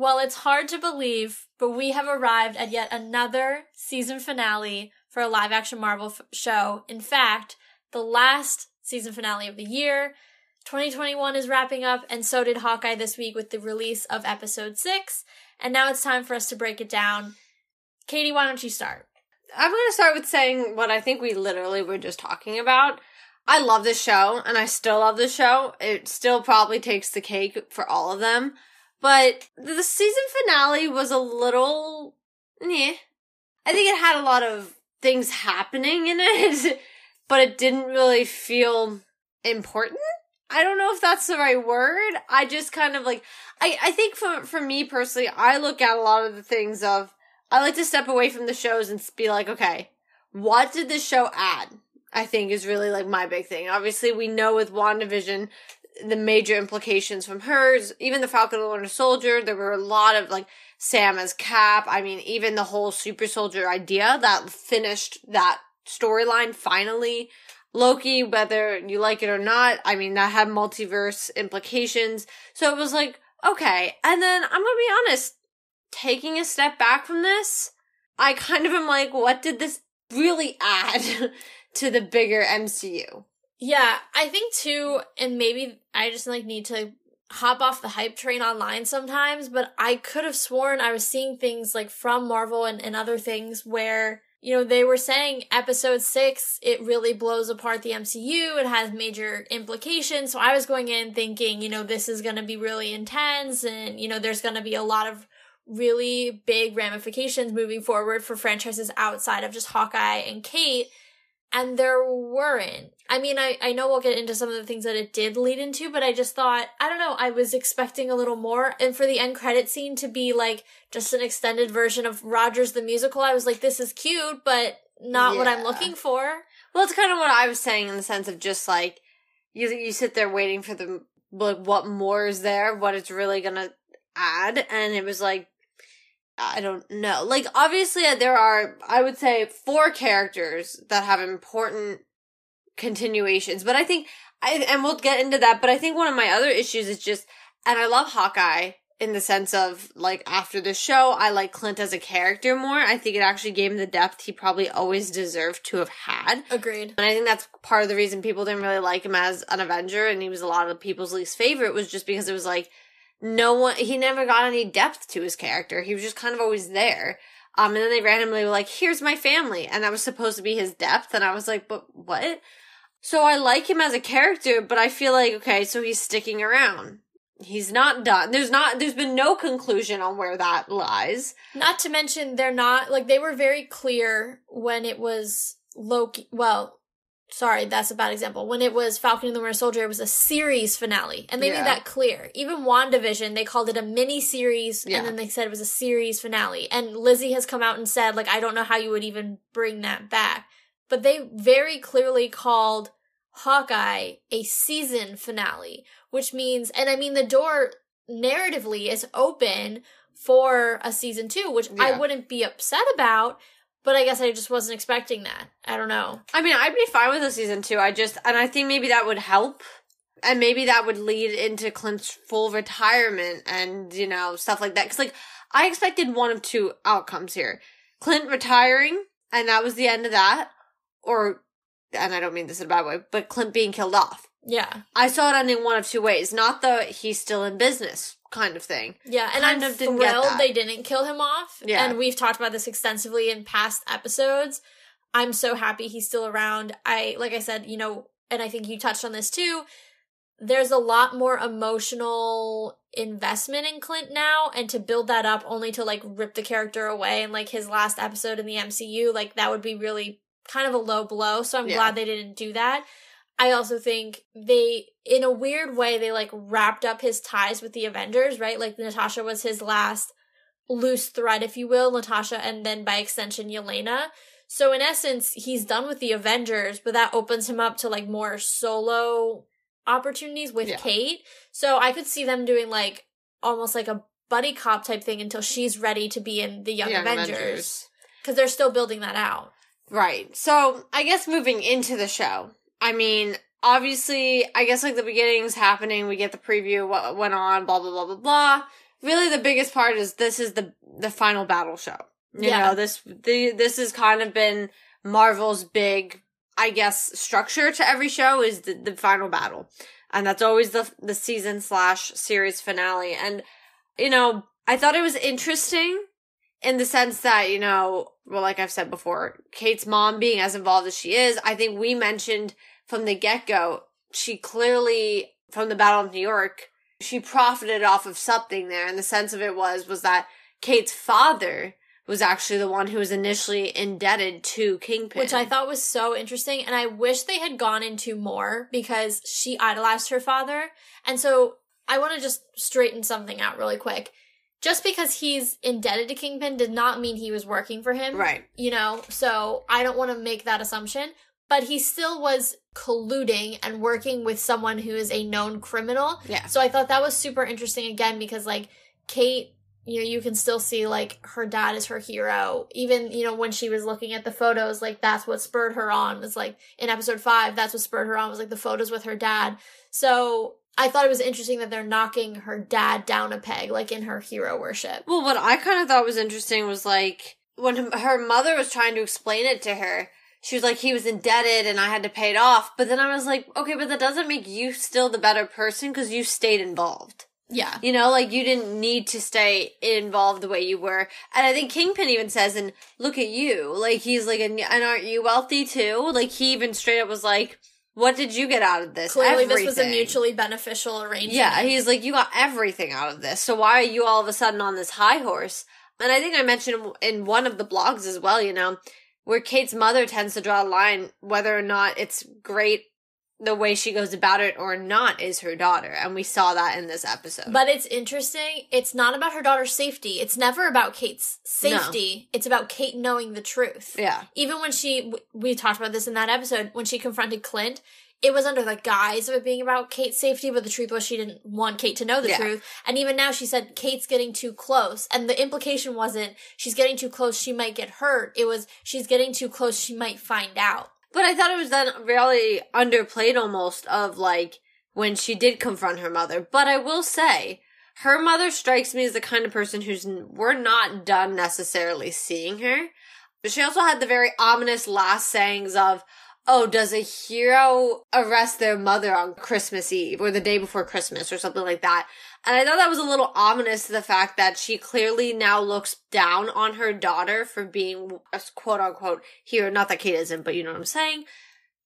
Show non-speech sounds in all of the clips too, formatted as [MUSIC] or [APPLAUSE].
Well, it's hard to believe, but we have arrived at yet another season finale for a live action Marvel f- show. In fact, the last season finale of the year. 2021 is wrapping up, and so did Hawkeye this week with the release of episode 6. And now it's time for us to break it down. Katie, why don't you start? I'm going to start with saying what I think we literally were just talking about. I love this show, and I still love this show. It still probably takes the cake for all of them. But the season finale was a little, yeah. I think it had a lot of things happening in it, [LAUGHS] but it didn't really feel important. I don't know if that's the right word. I just kind of like, I, I think for, for me personally, I look at a lot of the things of, I like to step away from the shows and be like, okay, what did this show add? I think is really like my big thing. Obviously, we know with WandaVision, the major implications from hers, even the Falcon and the Winter Soldier, there were a lot of like Sam as Cap. I mean, even the whole super soldier idea that finished that storyline finally. Loki, whether you like it or not, I mean, that had multiverse implications. So it was like, okay. And then I'm gonna be honest, taking a step back from this, I kind of am like, what did this really [LAUGHS] add to the bigger MCU? Yeah, I think too, and maybe I just like need to hop off the hype train online sometimes, but I could have sworn I was seeing things like from Marvel and, and other things where, you know, they were saying episode six, it really blows apart the MCU. It has major implications. So I was going in thinking, you know, this is going to be really intense and, you know, there's going to be a lot of really big ramifications moving forward for franchises outside of just Hawkeye and Kate and there weren't. I mean, I, I know we'll get into some of the things that it did lead into, but I just thought, I don't know, I was expecting a little more. And for the end credit scene to be like just an extended version of Rogers the musical, I was like, this is cute, but not yeah. what I'm looking for. Well, it's kind of what I was saying in the sense of just like, you, you sit there waiting for the, like, what more is there, what it's really gonna add, and it was like, I don't know. Like, obviously, uh, there are, I would say, four characters that have important continuations, but I think, I, and we'll get into that, but I think one of my other issues is just, and I love Hawkeye in the sense of, like, after the show, I like Clint as a character more. I think it actually gave him the depth he probably always deserved to have had. Agreed. And I think that's part of the reason people didn't really like him as an Avenger, and he was a lot of people's least favorite, was just because it was like, no one he never got any depth to his character. He was just kind of always there. Um, and then they randomly were like, "Here's my family," and that was supposed to be his depth, and I was like, "But what?" So I like him as a character, but I feel like okay, so he's sticking around. He's not done. There's not. There's been no conclusion on where that lies. Not to mention, they're not like they were very clear when it was Loki. Well, sorry, that's a bad example. When it was Falcon and the Winter Soldier, it was a series finale. And they yeah. made that clear. Even WandaVision, they called it a mini series yeah. and then they said it was a series finale. And Lizzie has come out and said, like, I don't know how you would even bring that back. But they very clearly called Hawkeye a season finale, which means, and I mean, the door narratively is open for a season two, which yeah. I wouldn't be upset about but I guess I just wasn't expecting that. I don't know. I mean, I'd be fine with a season two. I just, and I think maybe that would help. And maybe that would lead into Clint's full retirement and, you know, stuff like that. Cause like, I expected one of two outcomes here. Clint retiring, and that was the end of that. Or, and I don't mean this in a bad way, but Clint being killed off. Yeah. I saw it ending one of two ways. Not the he's still in business kind of thing. Yeah, and kind I'm thrilled they didn't kill him off. Yeah. And we've talked about this extensively in past episodes. I'm so happy he's still around. I like I said, you know, and I think you touched on this too. there's a lot more emotional investment in Clint now and to build that up only to like rip the character away and like his last episode in the MCU like that would be really kind of a low blow so I'm Yeah. glad they didn't do that. I also think they in a weird way they like wrapped up his ties with the Avengers, right? Like Natasha was his last loose thread if you will, Natasha and then by extension Yelena. So in essence, he's done with the Avengers, but that opens him up to like more solo opportunities with Yeah. Kate. So I could see them doing like almost like a buddy cop type thing until she's ready to be in the Young, Young Avengers Avengers. because they're still building that out. Right. So I guess moving into the show, I mean, obviously, I guess like the beginning's happening. We get the preview, what went on, blah blah blah blah blah. Really, the biggest part is this is the the final battle show. You Yeah. know, this the this has kind of been Marvel's big, I guess, structure to every show is the, the final battle, and that's always the the season slash series finale. And you know, I thought it was interesting in the sense that, you know, well, like I've said before, Kate's mom being as involved as she is, I think we mentioned from the get go, she clearly, from the Battle of New York, she profited off of something there. And the sense of it was, was that Kate's father was actually the one who was initially indebted to Kingpin. Which I thought was so interesting, and I wish they had gone into more because she idolized her father. And so I want to just straighten something out really quick. Just because he's indebted to Kingpin did not mean he was working for him. Right. You know, so I don't want to make that assumption. But he still was colluding and working with someone who is a known criminal. Yeah. So I thought that was super interesting again because like Kate, you know, you can still see like her dad is her hero. Even, you know, when she was looking at the photos, like that's what spurred her on was like in episode five, that's what spurred her on was like the photos with her dad. So I thought it was interesting that they're knocking her dad down a peg, like in her hero worship. Well, what I kind of thought was interesting was like when her mother was trying to explain it to her, she was like, he was indebted and I had to pay it off. But then I was like, okay, but that doesn't make you still the better person because you stayed involved. Yeah. You know, like you didn't need to stay involved the way you were. And I think Kingpin even says, and look at you. Like he's like, and, and aren't you wealthy too? Like he even straight up was like, what did you get out of this? Clearly this was a mutually beneficial arrangement. Yeah, he's like, you got everything out of this. So why are you all of a sudden on this high horse? And I think I mentioned in one of the blogs as well, you know, where Kate's mother tends to draw a line whether or not it's great the way she goes about it or not is her daughter. And we saw that in this episode. But it's interesting. It's not about her daughter's safety. It's never about Kate's safety. It's about Kate knowing the truth. yeah. Even when she, we talked about this in that episode, when she confronted Clint, it was under the guise of it being about Kate's safety, but the truth was she didn't want Kate to know the Yeah. truth. And even now she said Kate's getting too close. And the implication wasn't she's getting too close, she might get hurt. It was she's getting too close, she might find out. But I thought it was then really underplayed almost of like when she did confront her mother. But I will say, her mother strikes me as the kind of person who's we're not done necessarily seeing her. But she also had the very ominous last sayings of, "Oh, does a hero arrest their mother on Christmas Eve or the day before Christmas or something like that?" And I thought that was a little ominous to the fact that she clearly now looks down on her daughter for being a quote unquote hero. Not that Kate isn't, but you know what I'm saying.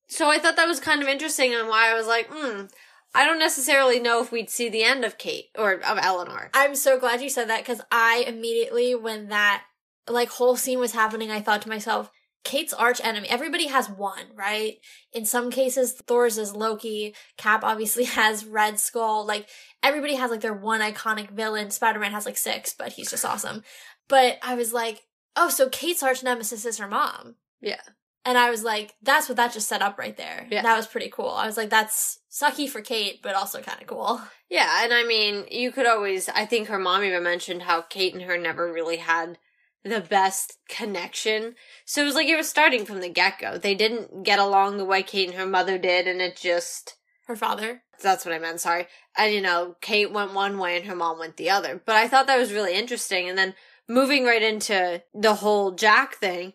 So I thought that was kind of interesting and why I was like, hmm, I don't necessarily know if we'd see the end of Kate or of Eleanor. I'm so glad you said that because I immediately, when that like whole scene was happening, I thought to myself, Kate's arch enemy. Everybody has one, right? In some cases, Thor's is Loki. Cap obviously [LAUGHS] has Red Skull. Like everybody has like their one iconic villain. Spider Man has like six, but he's just awesome. But I was like, oh, so Kate's arch nemesis is her mom. Yeah. And I was like, that's what that just set up right there. Yeah. That was pretty cool. I was like, that's sucky for Kate, but also kind of cool. Yeah, and I mean, you could always, I think her mom even mentioned how Kate and her never really had the best connection. So it was like it was starting from the get go. They didn't get along the way Kate and her mother did, and it just, Her father. That's what I meant, sorry. And you know, Kate went one way and her mom went the other. But I thought that was really interesting. And then moving right into the whole Jack thing,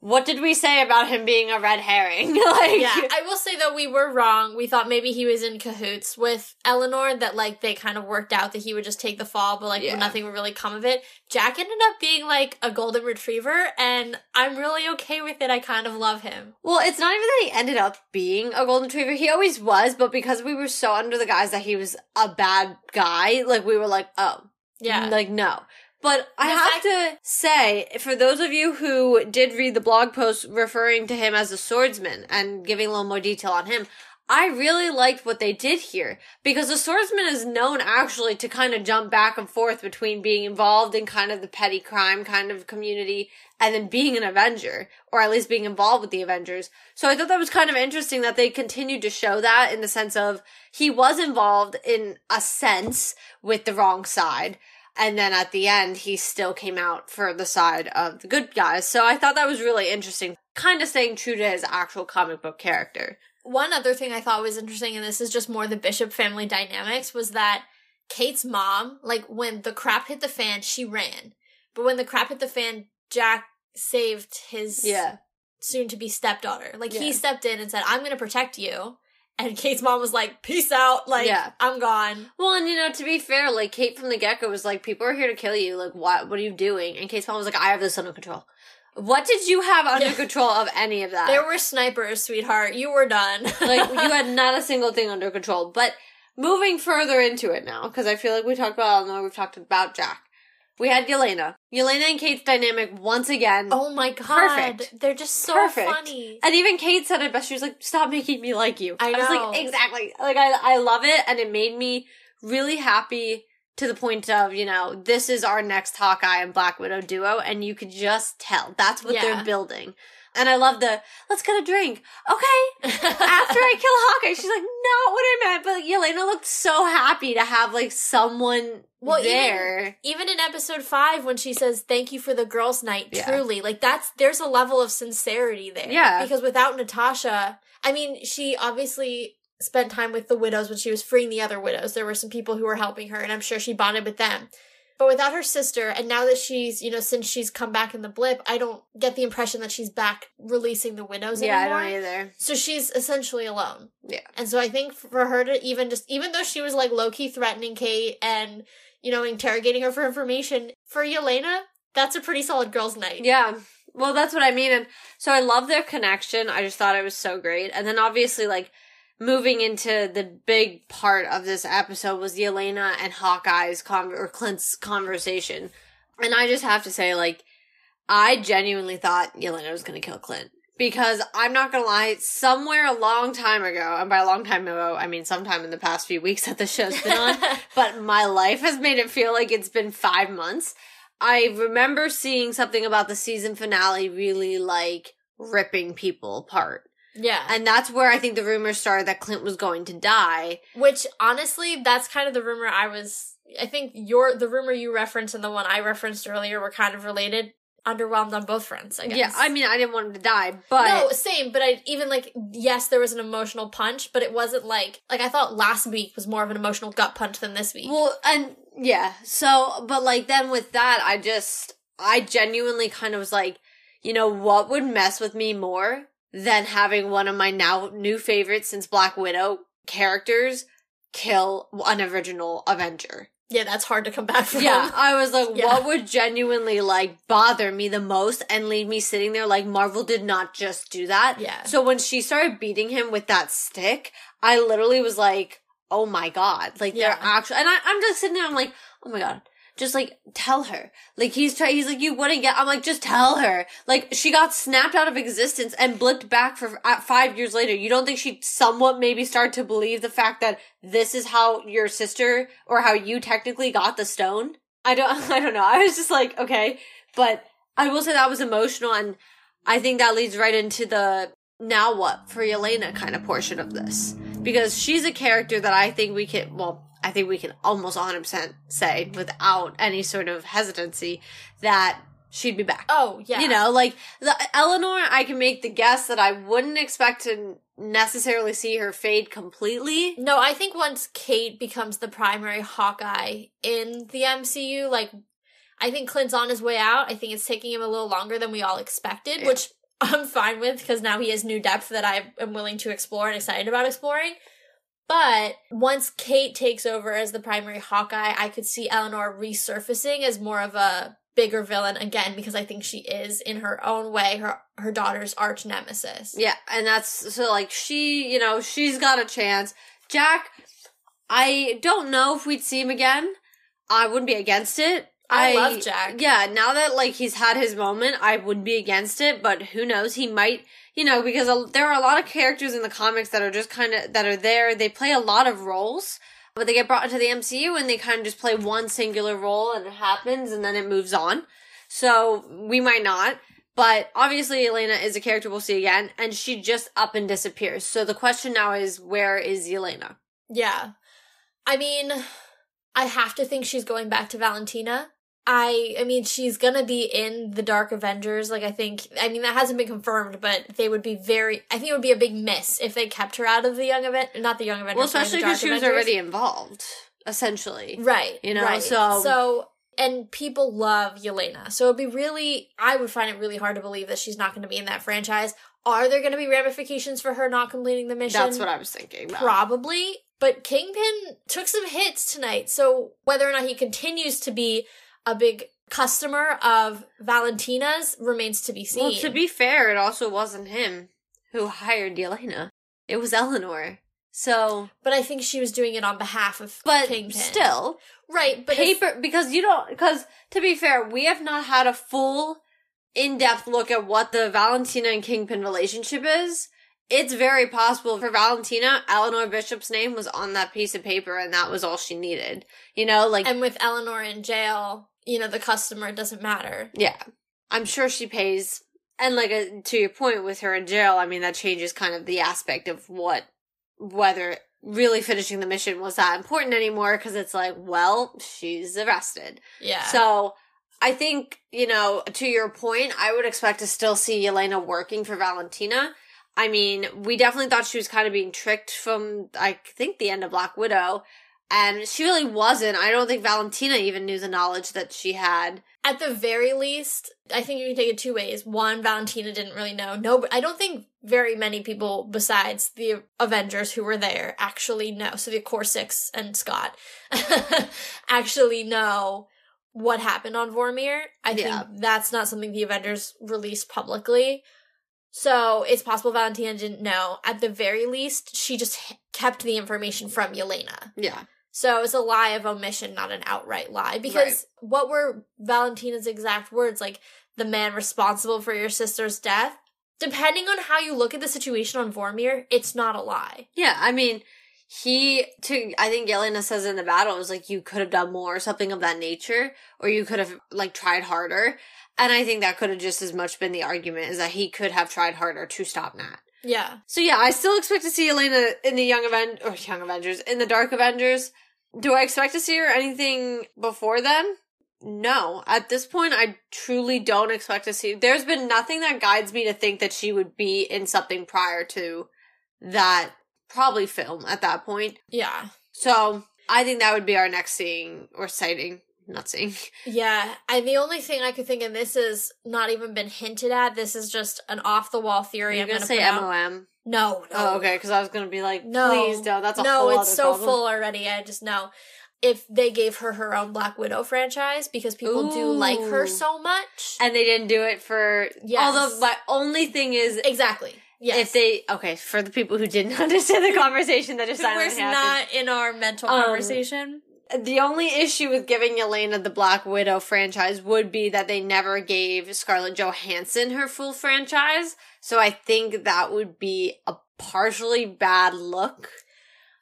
what did we say about him being a red herring? [LAUGHS] like, Yeah, I will say though we were wrong. We thought maybe he was in cahoots with Eleanor that like they kind of worked out that he would just take the fall, but like Yeah. nothing would really come of it. Jack ended up being like a golden retriever, and I'm really okay with it. I kind of love him. Well, it's not even that he ended up being a golden retriever. He always was, but because we were so under the guise that he was a bad guy, like we were like, oh, Yeah, like no. But I have to say, for those of you who did read the blog post referring to him as a swordsman and giving a little more detail on him, I really liked what they did here because the swordsman is known actually to kind of jump back and forth between being involved in kind of the petty crime kind of community and then being an Avenger, or at least being involved with the Avengers. So I thought that was kind of interesting that they continued to show that in the sense of he was involved in a sense with the wrong side. And then at the end, he still came out for the side of the good guys. So I thought that was really interesting. Kind of staying true to his actual comic book character. One other thing I thought was interesting, and this is just more the Bishop family dynamics, was that Kate's mom, like when the crap hit the fan, she ran. But when the crap hit the fan, Jack saved his yeah soon to be stepdaughter. Like Yeah. he stepped in and said, I'm going to protect you. And Kate's mom was like, Peace out. Like, Yeah. I'm gone. Well, and you know, to be fair, like Kate from the get go was like, "People are here to kill you. Like, what? What are you doing?" And Kate's mom was like, "I have this under control." What did you have under Yeah. control of any of that? There were snipers, sweetheart. You were done. [LAUGHS] like you had [LAUGHS] not a single thing under control. But moving further into it now, because I feel like we talked about Eleanor, we've talked about Jack. We had Yelena. Yelena and Kate's dynamic once again. oh my god. Perfect. They're just so Perfect. funny. And even Kate said it best. She was like, "Stop making me like you." I was like, "Exactly." Like I, I love it, and it made me really happy to the point of, you know, this is our next Hawkeye and Black Widow duo, and you could just tell that's what Yeah. they're building. And I love the let's get a drink. Okay, after I kill Hawkeye, she's like, not what I meant. But Yelena looked so happy to have like someone Well, even- there. even in episode five when she says thank you for the girls night Yeah. truly like that's there's a level of sincerity there Yeah. because without natasha i mean she obviously spent time with the widows when she was freeing the other widows there were some people who were helping her and i'm sure she bonded with them but without her sister and now that she's you know since she's come back in the blip i don't get the impression that she's back releasing the widows anymore. Yeah, I don't either. so she's essentially alone. Yeah. And so I think for her to even just, even though she was like low key threatening Kate and, you know, interrogating her for information, for Yelena, that's a pretty solid girls' night. Yeah. Well, that's what I mean. And so I love their connection. I just thought it was so great. And then obviously, like, moving into the big part of this episode was Yelena and Hawkeye's con- or Clint's conversation. And I just have to say, like, I genuinely thought Yelena was going to kill Clint. Because I'm not gonna lie, somewhere a long time ago, and by a long time ago, I mean sometime in the past few weeks that the show's been on, [LAUGHS] but my life has made it feel like it's been five months. I remember seeing something about the season finale really like ripping people apart. Yeah. And that's where I think the rumors started that Clint was going to die. Which honestly, that's kind of the rumor I was. I think your the rumor you referenced and the one I referenced earlier were kind of related. Underwhelmed on both fronts. I guess. Yeah, I mean, I didn't want him to die, but no, same. But I even like yes, there was an emotional punch, but it wasn't like like I thought last week was more of an emotional gut punch than this week. Well, and yeah, so, but like then with that, I just, I genuinely kind of was like, you know, what would mess with me more than having one of my now new favorites since Black Widow characters kill an original Avenger? yeah, that's hard to come back from. Yeah, I was like, Yeah. what would genuinely like bother me the most and leave me sitting there like Marvel did not just do that. Yeah. So when she started beating him with that stick, I literally was like, oh my god, like Yeah. they're actually, and I, I'm just sitting there, I'm like, oh my god. Just like tell her, like he's trying. He's like, you wouldn't get. I'm like, just tell her. Like she got snapped out of existence and blipped back for at five years later. You don't think she'd somewhat maybe start to believe the fact that this is how your sister or how you technically got the stone? I don't. [LAUGHS] I don't know. I was just like, okay, but I will say that was emotional, and I think that leads right into the now what for Yelena kind of portion of this because she's a character that I think we can. Well, I think we can almost 100 percent say without any sort of hesitancy that she'd be back. Oh yeah. You know, like the Eleanor, I can make the guess that I wouldn't expect to necessarily see her fade completely. No, I think once Kate becomes the primary Hawkeye in the MCU, like I think Clint's on his way out. I think it's taking him a little longer than we all expected, Yeah. which [LAUGHS] I'm fine with because now he has new depth that I am willing to explore and excited about exploring. But once Kate takes over as the primary Hawkeye, I could see Eleanor resurfacing as more of a bigger villain again because I think she is in her own way her her daughter's arch nemesis. Yeah, and that's so like she, you know, she's got a chance. Jack, I don't know if we'd see him again. I wouldn't be against it. I, love Jack. Yeah, now that like he's had his moment, I would be against it, but who knows? He might, you know, because there are a lot of characters in the comics that are just kind of that are there. They play a lot of roles, but they get brought into the MCU and they kind of just play one singular role and it happens and then it moves on. So we might not. But obviously, Yelena is a character we'll see again, and she just up and disappears. So the question now is, where is Yelena? Yeah. I mean, I have to think she's going back to Valentina. I I mean she's gonna be in the Dark Avengers. Like I think I mean that hasn't been confirmed, but they would be very I think it would be a big miss if they kept her out of the Young Event not the Young Avengers. Well, especially because she was already involved, essentially. Right. You know, right. so So and people love Yelena. So it'd be really I would find it really hard to believe that she's not gonna be in that franchise. Are there gonna be ramifications for her not completing the mission? That's what I was thinking. about. Probably. But Kingpin took some hits tonight, so whether or not he continues to be a big customer of Valentina's remains to be seen. Well, to be fair, it also wasn't him who hired Yelena. It was Eleanor. So, but I think she was doing it on behalf of but Kingpin. still, right? But if- paper because you don't because to be fair, we have not had a full in-depth look at what the Valentina and Kingpin relationship is. It's very possible for Valentina, Eleanor Bishop's name was on that piece of paper and that was all she needed. You know, like and with Eleanor in jail, you know, the customer doesn't matter. Yeah. I'm sure she pays. And like uh, to your point with her in jail, I mean that changes kind of the aspect of what whether really finishing the mission was that important anymore because it's like, well, she's arrested. Yeah. So I think, you know, to your point, I would expect to still see Yelena working for Valentina. I mean, we definitely thought she was kind of being tricked from, I think, the end of Black Widow. And she really wasn't. I don't think Valentina even knew the knowledge that she had. At the very least, I think you can take it two ways. One, Valentina didn't really know. No, I don't think very many people besides the Avengers who were there actually know. So the Core Six and Scott [LAUGHS] actually know what happened on Vormir. I Yeah. think that's not something the Avengers released publicly. So it's possible Valentina didn't know. At the very least, she just h- kept the information from Yelena. Yeah. So it's a lie of omission, not an outright lie. Because what were Valentina's exact words? Like, the man responsible for your sister's death? Depending on how you look at the situation on Vormir, it's not a lie. Yeah, I mean, he to I think Yelena says in the battle it was like you could have done more or something of that nature, or you could have like tried harder. And I think that could have just as much been the argument is that he could have tried harder to stop Nat. Yeah. So yeah, I still expect to see Yelena in the Young Aven or Young Avengers in the Dark Avengers. Do I expect to see her anything before then? No. At this point, I truly don't expect to see. There's been nothing that guides me to think that she would be in something prior to that probably film at that point. Yeah. So I think that would be our next seeing or sighting. Not seeing. [LAUGHS] Yeah. And the only thing I could think, and this has not even been hinted at, this is just an off the wall theory. I'm gonna gonna say put out. No, no. Oh, okay. Because I was gonna be like, No. please don't. That's a full. no, it's so problem. full already. I just know if they gave her her own Black Widow franchise because people do like her so much. and they didn't do it for. Yes. Although my only thing is, exactly. Yes. if they okay for the people who didn't [LAUGHS] understand the conversation that just Who silently happened. not in our mental Um, conversation. The only issue with giving Yelena the Black Widow franchise would be that they never gave Scarlett Johansson her full franchise. So I think that would be a partially bad look.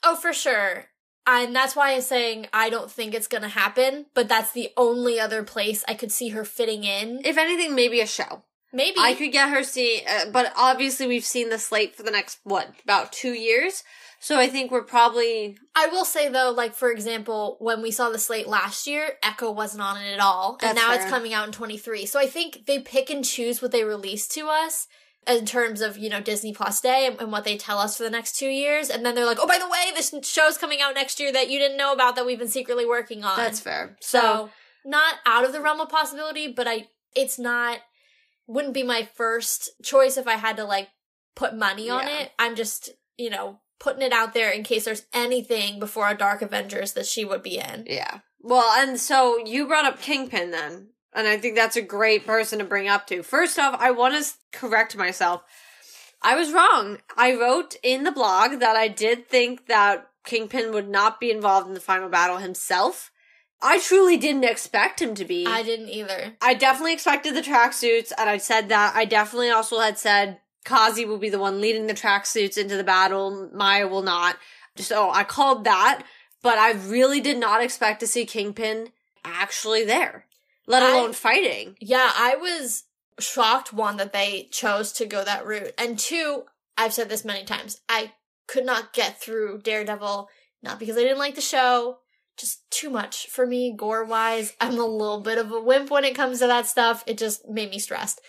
Oh, for sure. And that's why I'm saying I don't think it's gonna happen, but that's the only other place I could see her fitting in. If anything, maybe a show. Maybe. I could get her see, uh, but obviously we've seen the slate for the next what about two years. So I think we're probably I will say though, like for example, when we saw the slate last year, Echo wasn't on it at all, and That's now fair. it's coming out in 23. So I think they pick and choose what they release to us in terms of you know Disney Plus Day and, and what they tell us for the next two years, and then they're like, oh by the way, this show's coming out next year that you didn't know about that we've been secretly working on. that's fair. so So not out of the realm of possibility, but I it's not wouldn't be my first choice if I had to like put money on Yeah. it. I'm just, you know, putting it out there in case there's anything before a Dark Avengers that she would be in. Yeah. Well, and so you brought up Kingpin then. And I think that's a great person to bring up to. First off, I want to correct myself. I was wrong. I wrote in the blog that I did think that Kingpin would not be involved in the final battle himself. I truly didn't expect him to be. I didn't either. I definitely expected the tracksuits, and I said that. I definitely also had said Kazi will be the one leading the tracksuits into the battle. Maya will not. So I called that, but I really did not expect to see Kingpin actually there, let I- alone fighting. Yeah, I was shocked one that they chose to go that route. And two, I've said this many times. I could not get through Daredevil, not because I didn't like the show, just too much for me gore wise. [LAUGHS] I'm a little bit of a wimp when it comes to that stuff. It just made me stressed.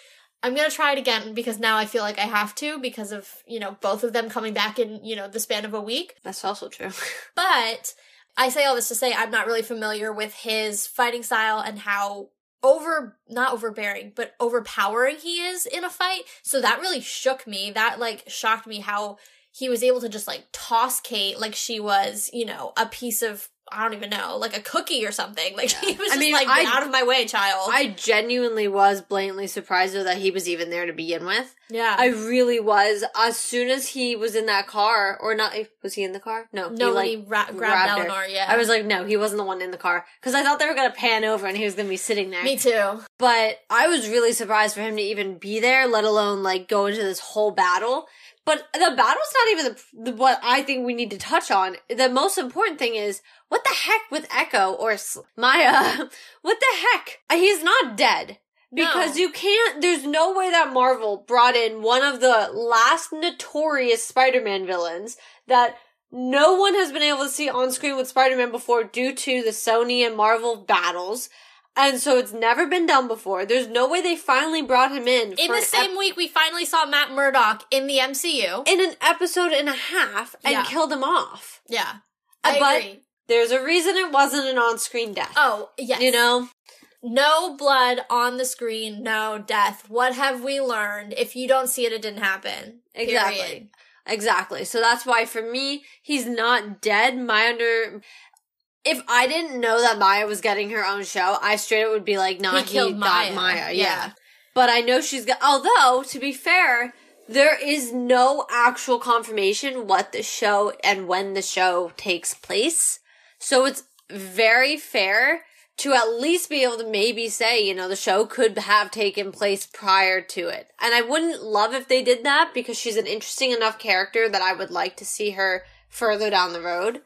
I'm gonna try it again because now I feel like I have to because of, you know, both of them coming back in, you know, the span of a week. That's also true. [LAUGHS] But I say all this to say I'm not really familiar with his fighting style and how over not overbearing but overpowering he is in a fight. So that really shook me. That like shocked me how he was able to just like toss Kate like she was, you know, a piece of I don't even know, like a cookie or something. Like [LAUGHS] he was I just mean, like I- out of my way, child. I genuinely was blatantly surprised though that he was even there to begin with. yeah. I really was. As soon as he was in that car, or not, was he in the car? No, no, he, like, he ra- grabbed, grabbed. Eleanor, yeah. I was like, no, he wasn't the one in the car. Because I thought they were going to pan over and he was going to be sitting there. Me too. But I was really surprised for him to even be there, let alone like go into this whole battle. But the battle's not even the, the, what I think we need to touch on. The most important thing is what the heck with Echo or Maya? [LAUGHS] What the heck? He's not dead. Because No. you can't, there's no way that Marvel brought in one of the last notorious Spider-Man villains that no one has been able to see on screen with Spider-Man before due to the Sony and Marvel battles. And so it's never been done before. There's no way they finally brought him in. In the same week, we finally saw Matt Murdock in the MCU. in an episode and a half and Yeah. killed him off. yeah. Uh, I but agree. there's a reason it wasn't an on-screen death. Oh, yes. You know? No blood on the screen, no death. What have we learned? If you don't see it, it didn't happen. Exactly. Period. Exactly. So that's why for me, he's not dead. My under if I didn't know that Maya was getting her own show, I straight up would be like, nah, He he, killed Maya. Maya. Yeah. Yeah. But I know she's got although, to be fair, there is no actual confirmation what the show and when the show takes place. So it's very fair to at least be able to maybe say, you know, the show could have taken place prior to it. And I wouldn't love if they did that because she's an interesting enough character that I would like to see her further down the road.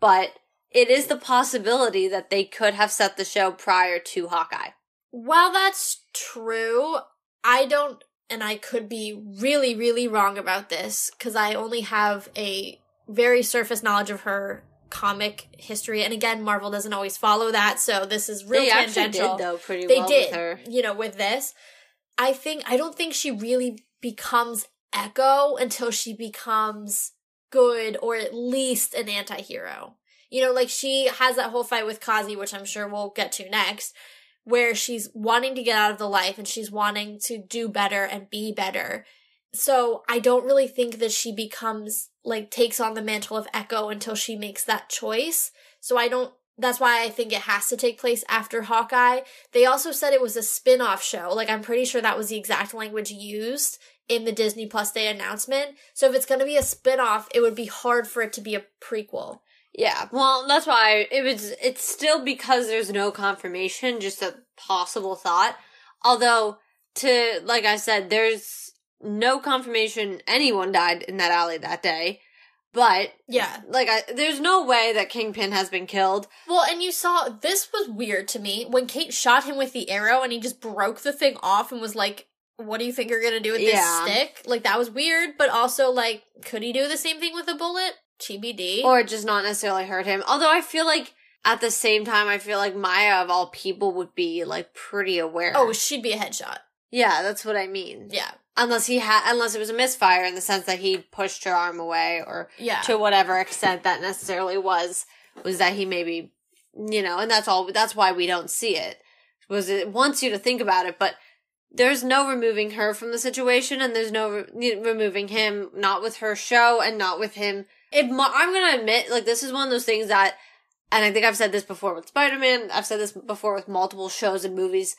But it is the possibility that they could have set the show prior to Hawkeye. While that's true, I don't, and I could be really, really wrong about this because I only have a very surface knowledge of her comic history. And again, Marvel doesn't always follow that, so this is real they actually tangential. did though pretty they well did, with her. you know, with this. I think I don't think she really becomes Echo until she becomes good or at least an anti-hero. You know, like she has that whole fight with Kazi, which I'm sure we'll get to next, where she's wanting to get out of the life and she's wanting to do better and be better. So I don't really think that she becomes like takes on the mantle of Echo until she makes that choice. So I don't that's why I think it has to take place after Hawkeye. They also said it was a spin-off show. Like I'm pretty sure that was the exact language used in the Disney Plus Day announcement. So if it's going to be a spin-off, it would be hard for it to be a prequel. Yeah, well, that's why it was. It's still because there's no confirmation, just a possible thought. Although, to like I said, there's no confirmation anyone died in that alley that day. But Yeah. like, I, there's no way that Kingpin has been killed. Well, and you saw this was weird to me when Kate shot him with the arrow and he just broke the thing off and was like, "What do you think you're gonna do with Yeah. this stick?" Like that was weird, but also like, could he do the same thing with a bullet? TBD. or just not necessarily hurt him. Although I feel like at the same time, I feel like Maya of all people would be like pretty aware. oh, she'd be a headshot. yeah, that's what I mean. Yeah, Unless he had, unless it was a misfire in the sense that he pushed her arm away, or yeah. to whatever extent that necessarily was, was that he maybe, you know, and that's all. That's why we don't see it. Was it wants you to think about it, but there's no removing her from the situation and there's no re- removing him not with her show and not with him i'm gonna admit like this is one of those things that and i think i've said this before with spider-man i've said this before with multiple shows and movies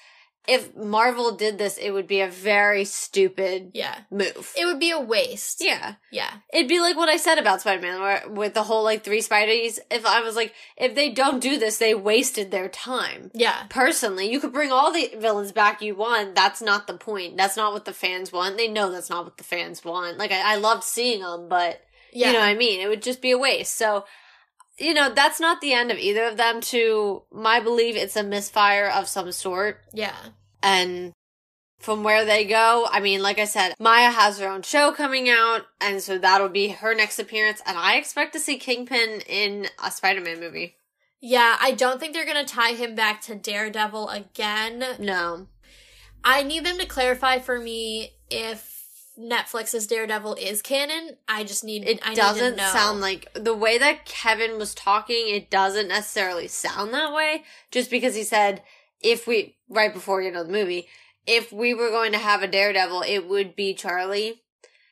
if marvel did this it would be a very stupid Yeah. move It would be a waste. yeah Yeah. It'd be like what I said about Spider Man, with the whole like three Spideys. If I was like, if they don't do this, they wasted their time. Yeah. Personally, you could bring all the villains back you want. That's not the point. That's not what the fans want. They know that's not what the fans want. Like I, I loved seeing them, but Yeah. you know what I mean. It would just be a waste. So, you know, that's not the end of either of them. To my belief, it's a misfire of some sort. yeah. And from where they go, I mean, like I said, Maya has her own show coming out, and so that'll be her next appearance. And I expect to see Kingpin in a Spider Man movie. Yeah, I don't think they're gonna tie him back to Daredevil again. No. I need them to clarify for me if Netflix's Daredevil is canon. I just need It I doesn't know. sound like the way that Kevin was talking, it doesn't necessarily sound that way, just because he said, if we, right before, you know, the movie, if we were going to have a Daredevil, it would be Charlie.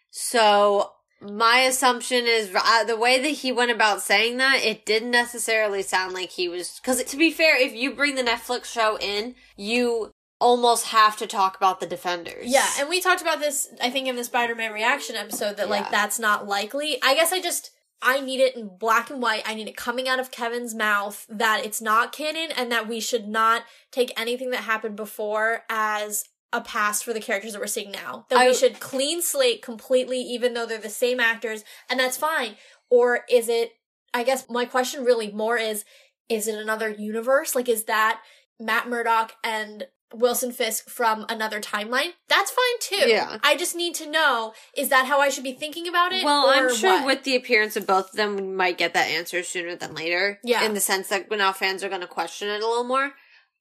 So, my assumption is uh, the way that he went about saying that, it didn't necessarily sound like he was, cause to be fair, if you bring the Netflix show in, you almost have to talk about the Defenders. Yeah, and we talked about this I think in the Spider-Man reaction episode that like that's not likely. I guess I just I need it in black and white. I need it coming out of Kevin's mouth that it's not canon and that we should not take anything that happened before as a past for the characters that we're seeing now. That I- we should clean slate completely, even though they're the same actors, and that's fine. Or is it, I guess my question really more is, is it another universe? Like, is that Matt Murdock and Wilson Fisk from another timeline? That's fine too. Yeah. I just need to know, is that how I should be thinking about it? Well, I'm sure what? with the appearance of both of them, we might get that answer sooner than later. Yeah. In the sense that now fans are going to question it a little more.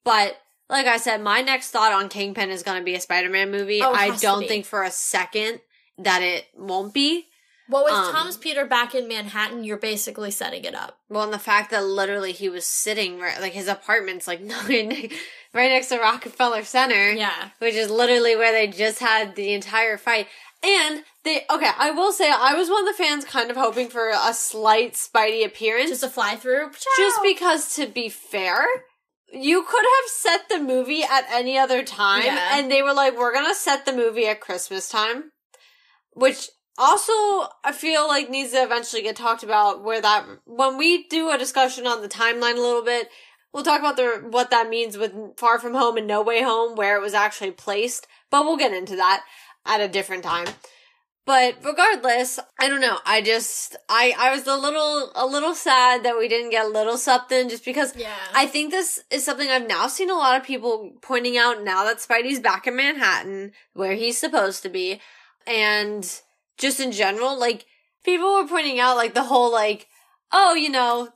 But like I said, my next thought on Kingpin is going to be a Spider-Man movie. Oh, I don't think for a second that it won't be. Well, with um, Thomas Peter back in Manhattan, you're basically setting it up. Well, and the fact that literally he was sitting right, like his apartment's like [LAUGHS] right next to Rockefeller Center. Yeah. which is literally where they just had the entire fight. And they okay, I will say I was one of the fans kind of hoping for a slight Spidey appearance. Just a fly through. just because to be fair, you could have set the movie at any other time Yeah. and they were like we're going to set the movie at Christmas time, which also I feel like needs to eventually get talked about where that when we do a discussion on the timeline a little bit We'll talk about the what that means with Far From Home and No Way Home, where it was actually placed, but we'll get into that at a different time. But regardless, I don't know. I just I I was a little a little sad that we didn't get a little something just because Yeah. I think this is something I've now seen a lot of people pointing out now that Spidey's back in Manhattan, where he's supposed to be, and just in general, like people were pointing out like the whole like, oh, you know,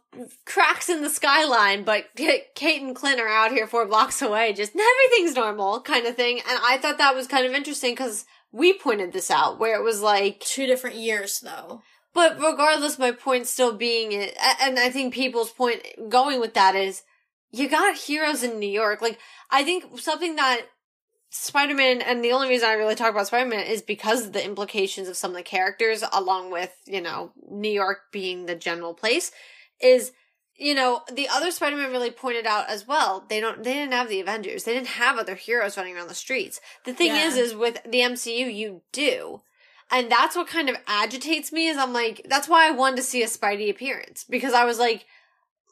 cracks in the skyline, but [LAUGHS] Kate and Clint are out here four blocks away, just everything's normal kind of thing. And I thought that was kind of interesting because we pointed this out where it was like Two different years though. but regardless, my point still being it, and I think people's point going with that is, you got heroes in New York. Like, I think something that Spider-Man, and the only reason I really talk about Spider-Man is because of the implications of some of the characters, along with, you know, New York being the general place, is, you know, the other Spider-Man really pointed out as well, they don't, they didn't have the Avengers. They didn't have other heroes running around the streets. The thing Yeah. is, is with the MCU, you do. And that's what kind of agitates me is I'm like, that's why I wanted to see a Spidey appearance. Because I was like,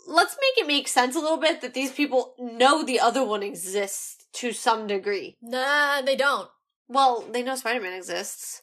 let's make it make sense a little bit that these people know the other one exists to some degree. Nah, they don't. Well, they know Spider-Man exists.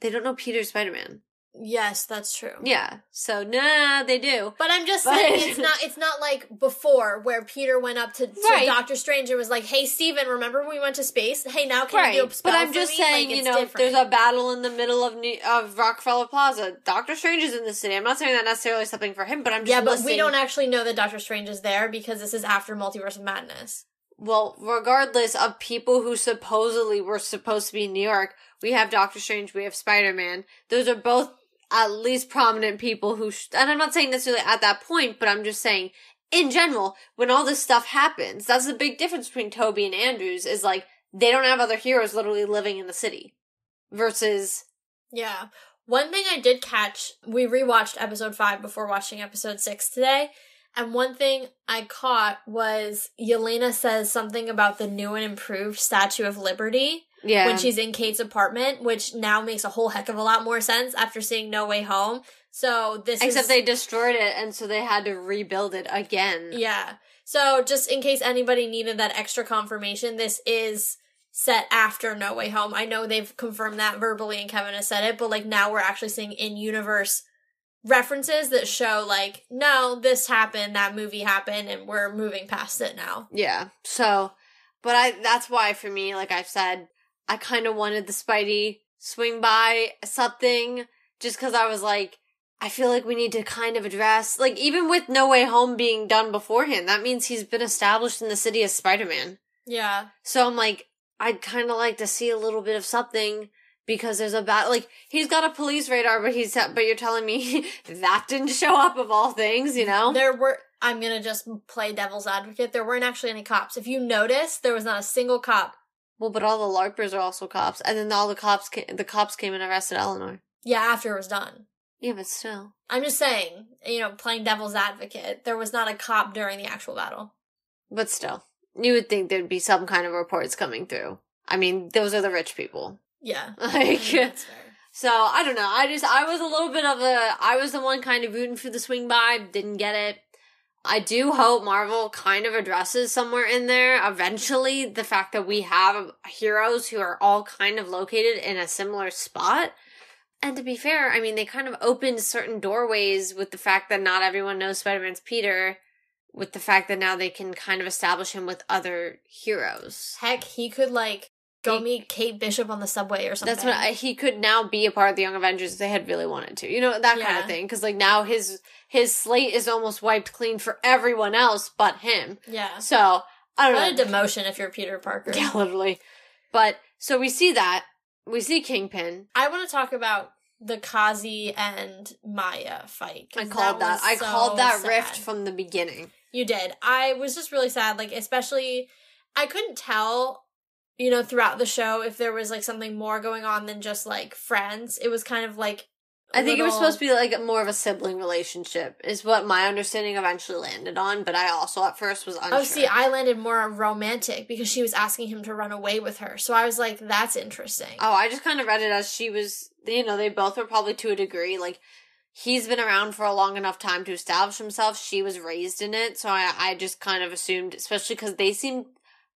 They don't know Peter Spider-Man. Yes, that's true. Yeah. So, nah, they do. But I'm just But- saying [LAUGHS] it's not it's not like before where Peter went up to, to Right. Doctor Strange and was like, "Hey Steven, remember when we went to space? Hey, now can you do a spell But I'm just me?" saying, Like, you know, different. there's a battle in the middle of New- of Rockefeller Plaza. Doctor Strange is in the city. I'm not saying that necessarily something for him, but I'm just saying. yeah, but we don't actually know that Doctor Strange is there because this is after Multiverse of Madness. Well, regardless of people who supposedly were supposed to be in New York, we have Doctor Strange, we have Spider Man. Those are both at least prominent people who, sh- and I'm not saying necessarily at that point, but I'm just saying in general, when all this stuff happens, that's the big difference between Tobey and Andrews is like, they don't have other heroes literally living in the city. Versus Yeah. One thing I did catch, we rewatched episode five before watching episode six today. And one thing I caught was Yelena says something about the new and improved Statue of Liberty yeah. when she's in Kate's apartment, which now makes a whole heck of a lot more sense after seeing No Way Home. So this Except is, they destroyed it and so they had to rebuild it again. Yeah. So just in case anybody needed that extra confirmation, this is set after No Way Home. I know they've confirmed that verbally and Kevin has said it, but like now we're actually seeing in universe references that show like, no, this happened, that movie happened, and we're moving past it now. Yeah. So, but I, that's why for me, like I've said, I kind of wanted the Spidey swing by something just cause I was like, I feel like we need to kind of address, like even with No Way Home being done beforehand, that means he's been established in the city as Spider-Man. Yeah. So I'm like, I'd kind of like to see a little bit of something because there's a bad like he's got a police radar, but he's but you're telling me [LAUGHS] that didn't show up of all things, you know? There were I'm gonna just play devil's advocate. There weren't actually any cops. If you notice, there was not a single cop. Well, but all the larpers are also cops, and then all the cops the cops came and arrested Eleanor. Yeah, after it was done. Yeah, but still. I'm just saying, you know, playing devil's advocate, there was not a cop during the actual battle. But still, you would think there'd be some kind of reports coming through. I mean, those are the rich people. Yeah. [LAUGHS] Like, That's fair. so I don't know. I just I was a little bit of a I was the one kind of rooting for the swing by, didn't get it. I do hope Marvel kind of addresses somewhere in there eventually the fact that we have heroes who are all kind of located in a similar spot. And to be fair, I mean, they kind of opened certain doorways with the fact that not everyone knows Spider Man's Peter, with the fact that now they can kind of establish him with other heroes. Heck, he could like go meet Kate Bishop on the subway or something. That's what I, he could now be a part of the Young Avengers if they had really wanted to. You know that kind of thing. Because like now his his slate is almost wiped clean for everyone else but him. Yeah. So I What don't a know. demotion if you're Peter Parker. Yeah, literally. But so we see that we see Kingpin. I want to talk about the Kazi and Maya fight. I called that. was I so called that sad. rift from the beginning. You did. I was just really sad. Like, especially, I couldn't tell, you know, throughout the show if there was like something more going on than just like friends. It was kind of like. I think it was supposed to be like more of a sibling relationship, is what my understanding eventually landed on. But I also at first was unsure. Oh, see, I landed more romantic because she was asking him to run away with her. So I was like, that's interesting. Oh, I just kind of read it as she was, you know, they both were probably to a degree. Like, he's been around for a long enough time to establish himself. She was raised in it. So I, I just kind of assumed, especially because they seemed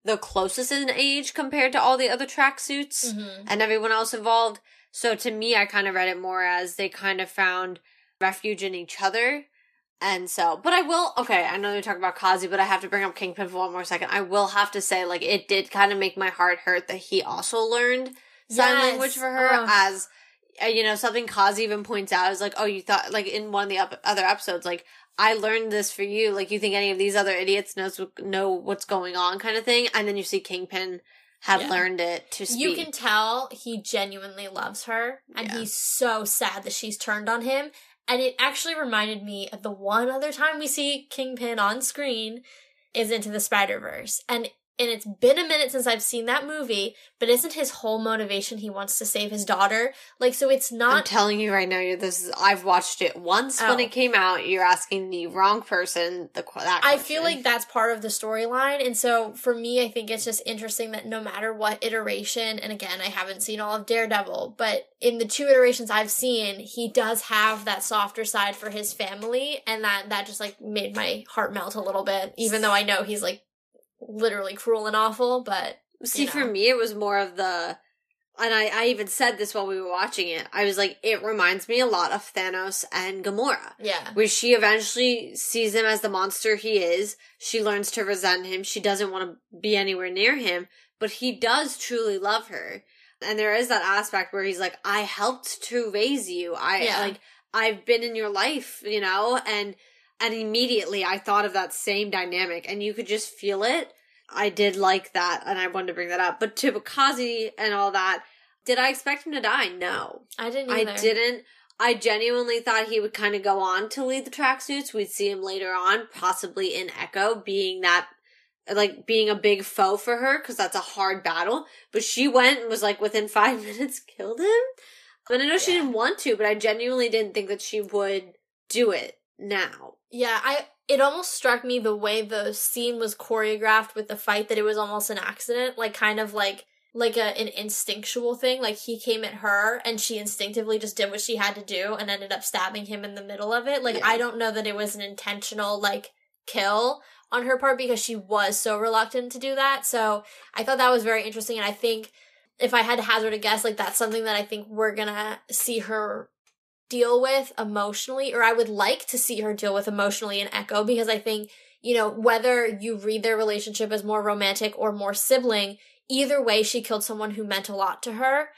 the closest in age compared to all the other tracksuits Mhm. and everyone else involved. So to me, I kind of read it more as they kind of found refuge in each other. And so, but I will, okay, I know we talk about Kazi, but I have to bring up Kingpin for one more second. I will have to say, like, it did kind of make my heart hurt that he also learned sign Yes. language for her Ugh. as, uh, you know, something Kazi even points out is like, oh, you thought, like, in one of the up- other episodes, like, I learned this for you. Like, you think any of these other idiots knows know what's going on, kind of thing. And then you see Kingpin had Yeah. learned it to speak. You can tell he genuinely loves her, and Yeah. he's so sad that she's turned on him. And it actually reminded me of the one other time we see Kingpin on screen is into the Spider Verse, and and it's been a minute since I've seen that movie. But isn't his whole motivation he wants to save his daughter? Like, so it's I'm not. telling you right now, you're this. Is, I've watched it once when Oh. it came out. You're asking the wrong person. The that I feel like that's part of the storyline. And so for me, I think it's just interesting that no matter what iteration, and again, I haven't seen all of Daredevil, but in the two iterations I've seen, he does have that softer side for his family. And that, that just like made my heart melt a little bit, even though I know he's like literally cruel and awful, but See, you for me, it was more of the, and I, I even said this while we were watching it. I was like, it reminds me a lot of Thanos and Gamora, yeah. where she eventually sees him as the monster he is. She learns to resent him. She doesn't want to be anywhere near him, but he does truly love her. And there is that aspect where he's like, I helped to raise you. I, Yeah. like, I've been in your life, you know, and, and immediately I thought of that same dynamic and you could just feel it. I did like that and I wanted to bring that up. But to Kazi and all that, did I expect him to die? No. I didn't I didn't. I genuinely thought he would kind of go on to lead the tracksuits. We'd see him later on, possibly in Echo, being that like being a big foe for her because that's a hard battle. But she went and was like within [LAUGHS] five minutes killed him. And I know she didn't want to, but I genuinely didn't think that she would do it now. Yeah, I it almost struck me the way the scene was choreographed with the fight that it was almost an accident, like kind of like like a an instinctual thing. Like he came at her and she instinctively just did what she had to do and ended up stabbing him in the middle of it. Like Yeah. I don't know that it was an intentional like kill on her part because she was so reluctant to do that. So I thought that was very interesting and I think if I had to hazard a guess, like that's something that I think we're gonna see her deal with emotionally, or I would like to see her deal with emotionally in Echo because I think, you know, whether you read their relationship as more romantic or more sibling, either way, she killed someone who meant a lot to her.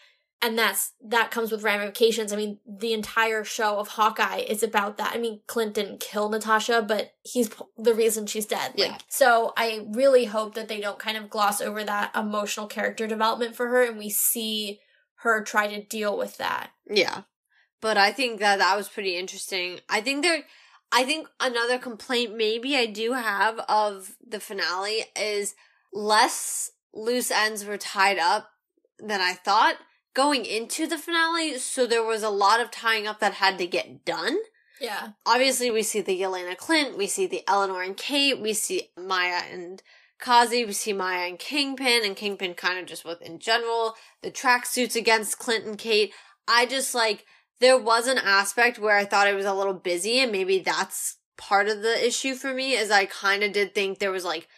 And that's, that comes with ramifications. I mean, the entire show of Hawkeye is about that. I mean, Clint didn't kill Natasha, but he's p- the reason she's dead. Like, Yeah. so I really hope that they don't kind of gloss over that emotional character development for her and we see her try to deal with that. Yeah. But I think that that was pretty interesting. I think there, I think another complaint maybe I do have of the finale is less loose ends were tied up than I thought going into the finale. So there was a lot of tying up that had to get done. Yeah. Obviously, we see the Yelena Clint, we see the Eleanor and Kate, we see Maya and Kazi, we see Maya and Kingpin, and Kingpin kind of just with in general, the tracksuits against Clint and Kate. I just like, there was an aspect where I thought it was a little busy, and maybe that's part of the issue for me, is I kind of did think there was like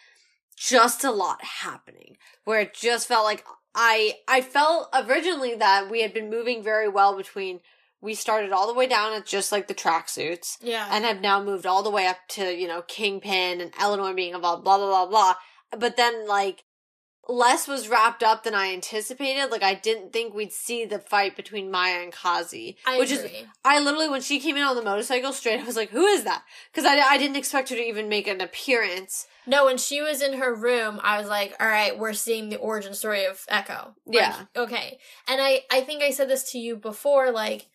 just a lot happening, where it just felt like I, I felt originally that we had been moving very well between we started all the way down at just like the tracksuits Yeah. and have now moved all the way up to, you know, Kingpin and Eleanor being involved, blah, blah, blah, blah. But then, like, less was wrapped up than I anticipated. Like, I didn't think we'd see the fight between Maya and Kazi. I which is. I literally, when she came in on the motorcycle straight, I was like, who is that? Because I, I didn't expect her to even make an appearance. No, when she was in her room, I was like, all right, we're seeing the origin story of Echo. Like, Yeah. okay. And I, I think I said this to you before, like,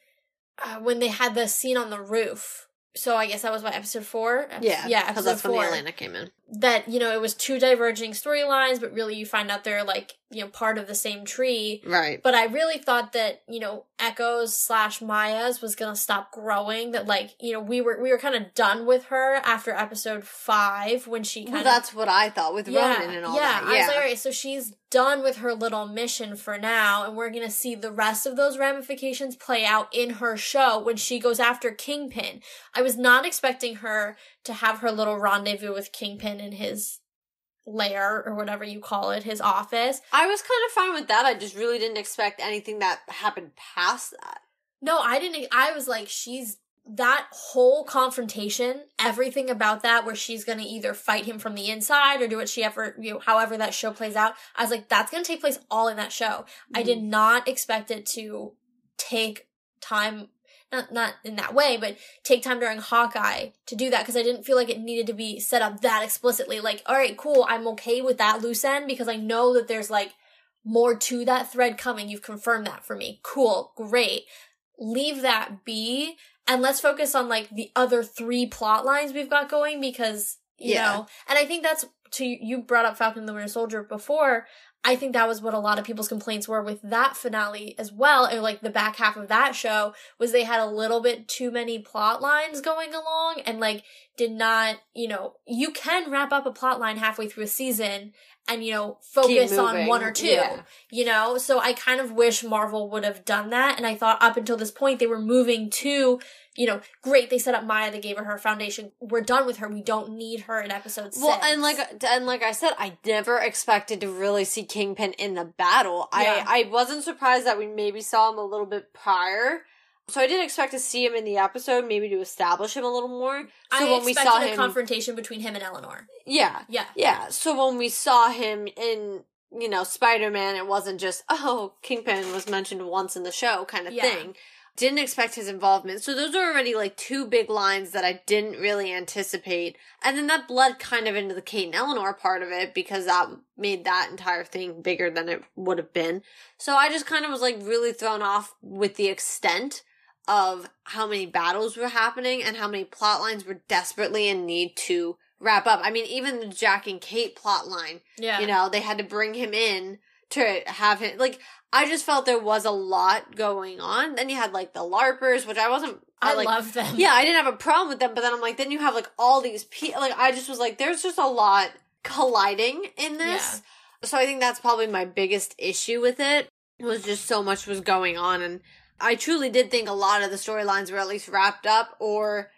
uh, when they had the scene on the roof. So I guess that was what, episode four? Yeah. Yeah, Because that's four. when the Yelena came in. That, you know, it was two diverging storylines, but really you find out they're, like, you know, part of the same tree. Right. But I really thought that, you know, Echo's slash Maya's was gonna stop growing. That like, you know, we were we were kind of done with her after episode five when she kind Well, of that's what I thought with Ronan and all that. yeah. I Yeah. was like, all right, so she's done with her little mission for now, and we're gonna see the rest of those ramifications play out in her show when she goes after Kingpin. I was not expecting her to have her little rendezvous with Kingpin in his lair or whatever you call it, his office. I was kind of fine with that. I just really didn't expect anything that happened past that. No, I didn't. I was like, she's that whole confrontation, everything about that, where she's gonna either fight him from the inside or do what she ever, you know, however that show plays out. I was like, that's gonna take place all in that show. I did mm. not expect it to take time. Not, not in that way, but take time during Hawkeye to do that because I didn't feel like it needed to be set up that explicitly. Like, all right, cool, I'm okay with that loose end because I know that there's like more to that thread coming. You've confirmed that for me. Cool, great leave that be and let's focus on like the other three plot lines we've got going because you Yeah. know and i think that's to you brought up falcon and the winter soldier before i think that was what a lot of people's complaints were with that finale as well. And like the back half of that show was they had a little bit too many plot lines going along and like did not you know you can wrap up a plot line halfway through a season and you know focus on one or two Yeah. you know? So i kind of wish marvel would have done that. And i thought up until this point they were moving to you know great they set up maya they gave her her foundation we're done with her we don't need her in episode six Well, and like and like I said, I never expected to really see Kingpin in the battle. Yeah. I I wasn't surprised that we maybe saw him a little bit prior. So I didn't expect to see him in the episode, maybe to establish him a little more. So i when we saw him, confrontation between him and eleanor yeah, yeah yeah. So when we saw him in you know Spider Man, it wasn't just oh Kingpin was mentioned once in the show kind of Yeah. thing. Didn't expect his involvement. So those are already like two big lines that I didn't really anticipate. And then that bled kind of into the Kate and Eleanor part of it because that made that entire thing bigger than it would have been. So I just kind of was like really thrown off with the extent of how many battles were happening and how many plot lines were desperately in need to wrap up. I mean, even the Jack and Kate plot line, Yeah. you know, they had to bring him in to have him like I just felt there was a lot going on. Then you had like the LARPers, which I wasn't I like love them. yeah, I didn't have a problem with them, but then I'm like, then you have like all these people. Like, I just was like, there's just a lot colliding in this. So I think that's probably my biggest issue with it. Was just so much was going on, and I truly did think a lot of the storylines were at least wrapped up or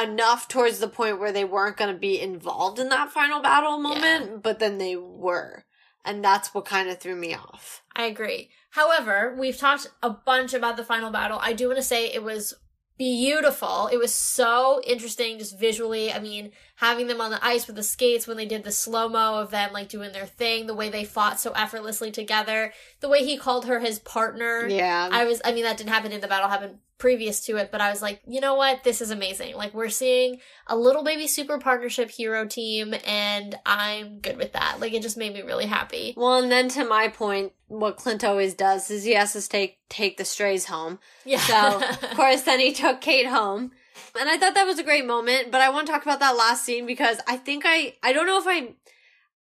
enough towards the point where they weren't going to be involved in that final battle moment, but then they were. And that's what kind of threw me off. I agree. However, we've talked a bunch about the final battle. I do want to say it was beautiful. It was so interesting just visually. I mean, having them on the ice with the skates when they did the slow mo of them like doing their thing, the way they fought so effortlessly together, the way he called her his partner. Yeah. I was, I mean, that didn't happen in the battle, happened previous to it, but I was like, you know what? This is amazing. Like, we're seeing a little baby super partnership hero team, and I'm good with that. Like, it just made me really happy. well, and then to my point, what Clint always does is he has to take take the strays home. Yeah. So, of [LAUGHS] course, then he took Kate home. And I thought that was a great moment, but I want to talk about that last scene because I think I, I don't know if I,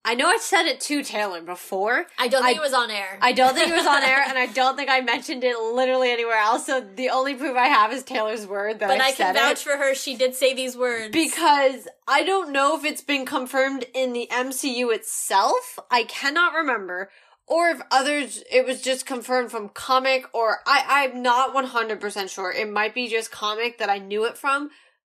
I know I said it to Taylor before. I don't think I- it was on air. I don't think it was on air [LAUGHS] and I don't think I mentioned it literally anywhere else. So the only proof I have is Taylor's word that but I, I can vouch it. for her. She did say these words. Because I don't know if it's been confirmed in the MCU itself. I cannot remember. Or if others, it was just confirmed from comic, or I, I'm not 100% sure. It might be just comic that I knew it from.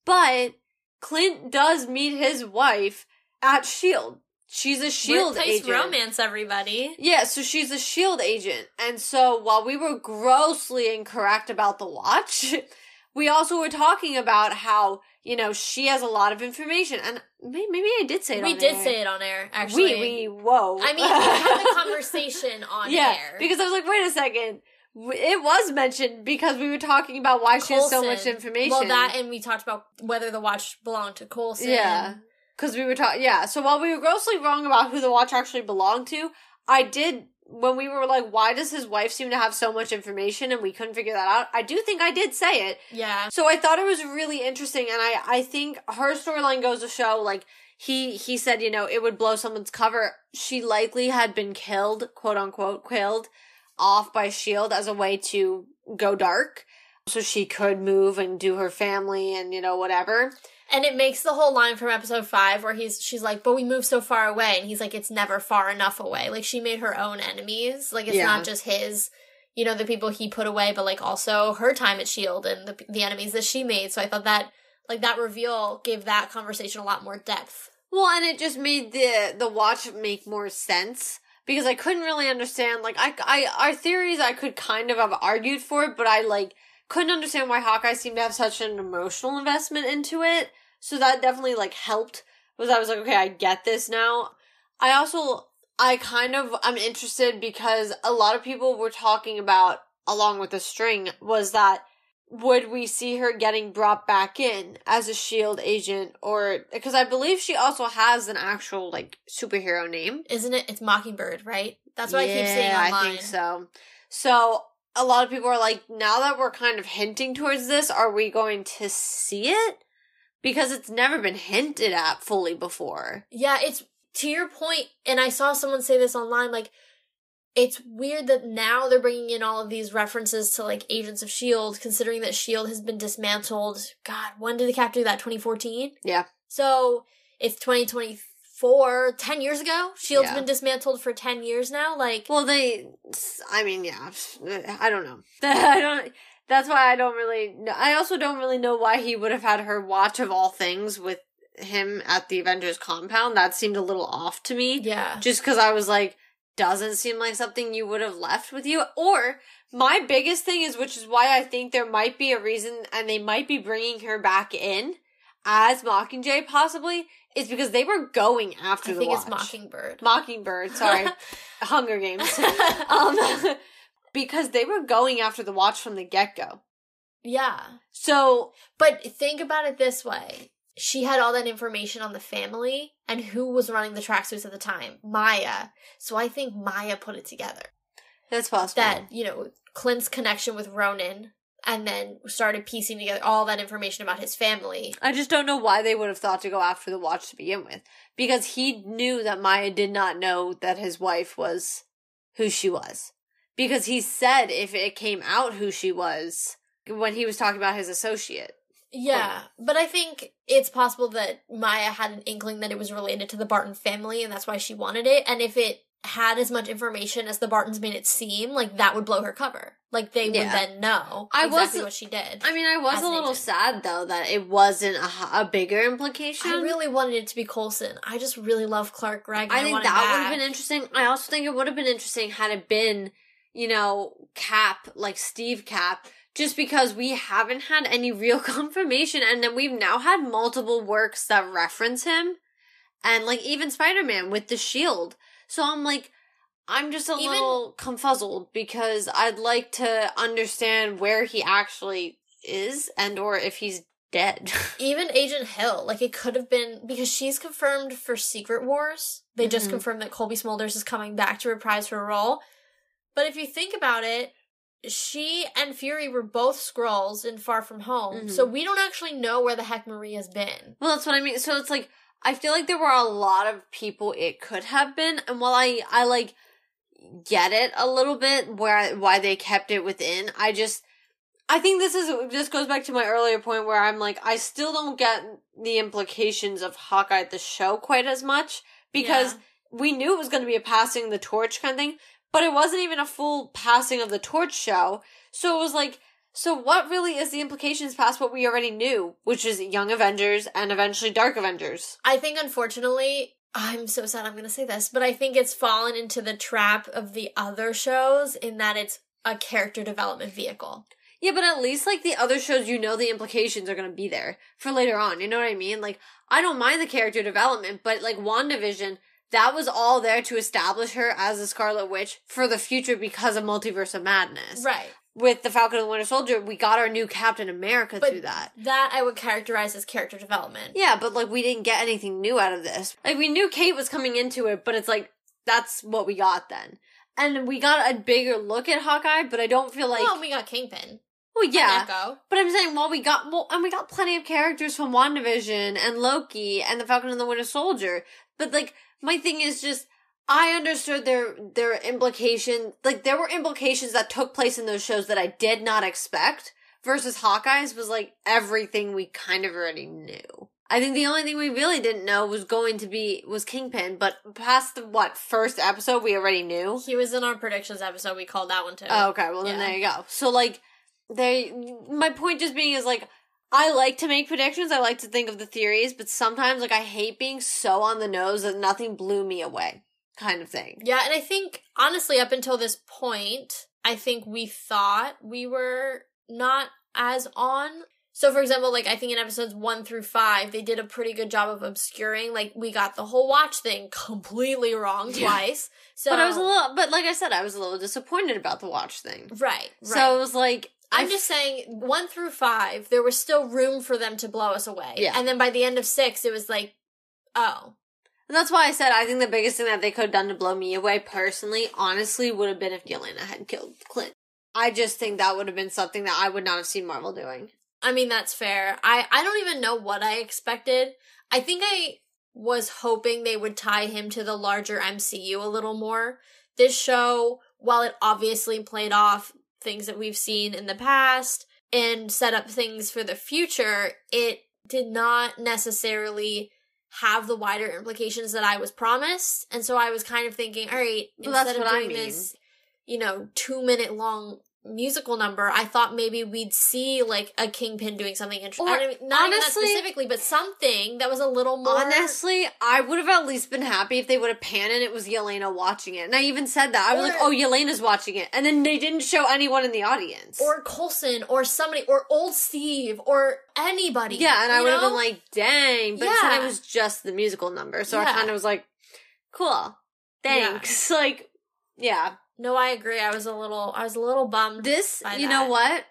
But Clint does meet his wife at S.H.I.E.L.D. She's a S.H.I.E.L.D. Workplace agent. romance, everybody. Yeah, so she's a shield agent. And so while we were grossly incorrect about the watch, [LAUGHS] we also were talking about how, you know, she has a lot of information. And maybe, maybe I did say it We on did air. say it on air, actually. We, we, whoa. I mean, we had a [LAUGHS] conversation on yeah, air. because I was like, wait a second. It was mentioned because we were talking about why she has so much information. Well, that and we talked about whether the watch belonged to Coulson. Yeah. Because we were talking, yeah. So while we were grossly wrong about who the watch actually belonged to, I did, when we were like, why does his wife seem to have so much information and we couldn't figure that out? I do think I did say it. Yeah. So I thought it was really interesting and I, I think her storyline goes to show, like, he, he said, you know, it would blow someone's cover. She likely had been killed, quote unquote, killed off by S.H.I.E.L.D. as a way to go dark. So she could move and do her family and, you know, whatever. And it makes the whole line from episode five where he's she's like, but we move so far away, and he's like, it's never far enough away. Like she made her own enemies. Like it's Yeah. not just his, you know, the people he put away, but like also her time at Shield and the the enemies that she made. So I thought that like that reveal gave that conversation a lot more depth. Well, and it just made the the watch make more sense because I couldn't really understand. Like, I, I, our theories I could kind of have argued for it, but I like couldn't understand why Hawkeye seemed to have such an emotional investment into it. So that definitely like helped. Was I was like, okay, I get this now. I also, I kind of, I'm interested because a lot of people were talking about, along with the string, was that would we see her getting brought back in as a shield agent or because i believe she also has an actual like superhero name Isn't it? It's Mockingbird, right? That's what I keep seeing Yeah, online. i think so so a lot of people are like, now that we're kind of hinting towards this, are we going to see it? Because it's never been hinted at fully before. Yeah, it's to your point, and I saw someone say this online, like, it's weird that now they're bringing in all of these references to like Agents of S.H.I.E.L.D., considering that S.H.I.E.L.D. has been dismantled. God, when did the cap do that? 2014? Yeah. So if 2023 for 10 years ago. Shield's yeah. been dismantled for 10 years now. Like, well, they, I mean, yeah, uh, I don't know. [LAUGHS] I don't, that's why I don't really know. I also don't really know why he would have had her watch of all things with him at the Avengers compound. That seemed a little off to me. Yeah. Just because I was like, doesn't seem like something you would have left with you. Or my biggest thing is, which is why I think there might be a reason and they might be bringing her back in as mockingjay possibly is because they were going after I the think watch. it's Mockingbird. mockingbird sorry [LAUGHS] hunger games [LAUGHS] um, [LAUGHS] because they were going after the watch from the get go. yeah, So but think about it this way. She had all that information on the family and who was running the tracksuits at the time. Maya. So I think Maya put it together. that's possible. That, you know, Clint's connection with Ronan and then started piecing together all that information about his family. I just don't know why they would have thought to go after the watch to begin with. Because he knew that Maya did not know that his wife was who she was. Because he said if it came out who she was when he was talking about his associate. Yeah, but I think it's possible that Maya had an inkling that it was related to the Barton family and that's why she wanted it. And if it had as much information as the Bartons made it seem, like that would blow her cover. Like they would Yeah. then know I exactly was- what she did. I mean, I was a little agent. sad though that it wasn't a bigger implication. I really wanted it to be Coulson. I just really love Clark Gregg. I think want that would have been interesting. I also think it would have been interesting had it been, you know, Cap, like Steve Cap, just because we haven't had any real [LAUGHS] confirmation and then we've now had multiple works that reference him. And like even Spider-Man with the shield. So I'm like, I'm just a Even- little confuzzled because I'd like to understand where he actually is and or if he's dead. [LAUGHS] Even Agent Hill, like it could have been because she's confirmed for Secret Wars. They just Mhm. confirmed that Cobie Smulders is coming back to reprise her role. But if you think about it, she and Fury were both Skrulls in Far From Home, Mhm. so we don't actually know where the heck Maria's been. Well, that's what I mean. So it's like I feel like there were a lot of people it could have been, and while I I like get it a little bit where why they kept it within, I just I think this is this goes back to my earlier point where I'm like I still don't get the implications of Hawkeye the show quite as much because Yeah. we knew it was going to be a passing the torch kind of thing, but it wasn't even a full passing of the torch show. So it was like, so what really is the implications past what we already knew, which is Young Avengers and eventually Dark Avengers? I think unfortunately, I'm so sad I'm going to say this, but I think it's fallen into the trap of the other shows in that it's a character development vehicle. Yeah, but at least like the other shows, you know the implications are going to be there for later on. You know what I mean? Like, I don't mind the character development, but like WandaVision, that was all there to establish her as a Scarlet Witch for the future because of Multiverse of Madness. Right. With the Falcon and the Winter Soldier, we got our new Captain America But through that. That I would characterize as character development. Yeah, but like we didn't get anything new out of this. Like we knew Kate was coming into it, but it's like that's what we got then. And we got a bigger look at Hawkeye, but I don't feel like well, we got Kingpin. well, yeah. But I'm saying, well, we got well, and we got plenty of characters from WandaVision and Loki and the Falcon and the Winter Soldier. But like, my thing is just, I understood their their implication. Like, there were implications that took place in those shows that I did not expect. Versus Hawkeye's was like everything we kind of already knew. I think the only thing we really didn't know was going to be was Kingpin, but past the what first episode we already knew. He was in our predictions episode. We called that one too. Oh, okay. Well, then Yeah. there you go. So, like, they, my point just being is like, I like to make predictions. I like to think of the theories, but sometimes, like, I hate being so on the nose that nothing blew me away, kind of thing. Yeah, and I think honestly, up until this point, I think we thought we were not as on. So, for example, like I think in episodes one through five, they did a pretty good job of obscuring. Like we got the whole watch thing [LAUGHS] completely wrong Yeah. twice. So, But I was a little, but like I said, I was a little disappointed about the watch thing. right. Right. So it was like, I'm just saying, one through five, there was still room for them to blow us away. Yeah. And then by the end of six, it was like, oh, And that's why I said I think the biggest thing that they could have done to blow me away personally, honestly, would have been if Yelena had killed Clint. I just think that would have been something that I would not have seen Marvel doing. I mean, that's fair. I, I don't even know what I expected. I think I was hoping they would tie him to the larger MCU a little more. This show, while it obviously played off things that we've seen in the past and set up things for the future, it did not necessarily have the wider implications that I was promised. And so I was kind of thinking, all right, Well, instead of what I doing mean. this, you know, two minute long musical number, I thought maybe we'd see like a kingpin doing something interesting. Or, I mean, not even that honestly- specifically, but something that was a little more. Honestly, I would have at least been happy if they would have panned and it was Yelena watching it. And I even said that. I was Or- like, oh, Yelena's watching it. And then they didn't show anyone in the audience. or Coulson, or somebody, or old Steve, or anybody. yeah, and I would have been like, dang. But Yeah. it was just the musical number. So I kind of was like, cool. Thanks. [LAUGHS] Like, yeah. No, I agree. I was a little, I was a little bummed. This, you that. know what?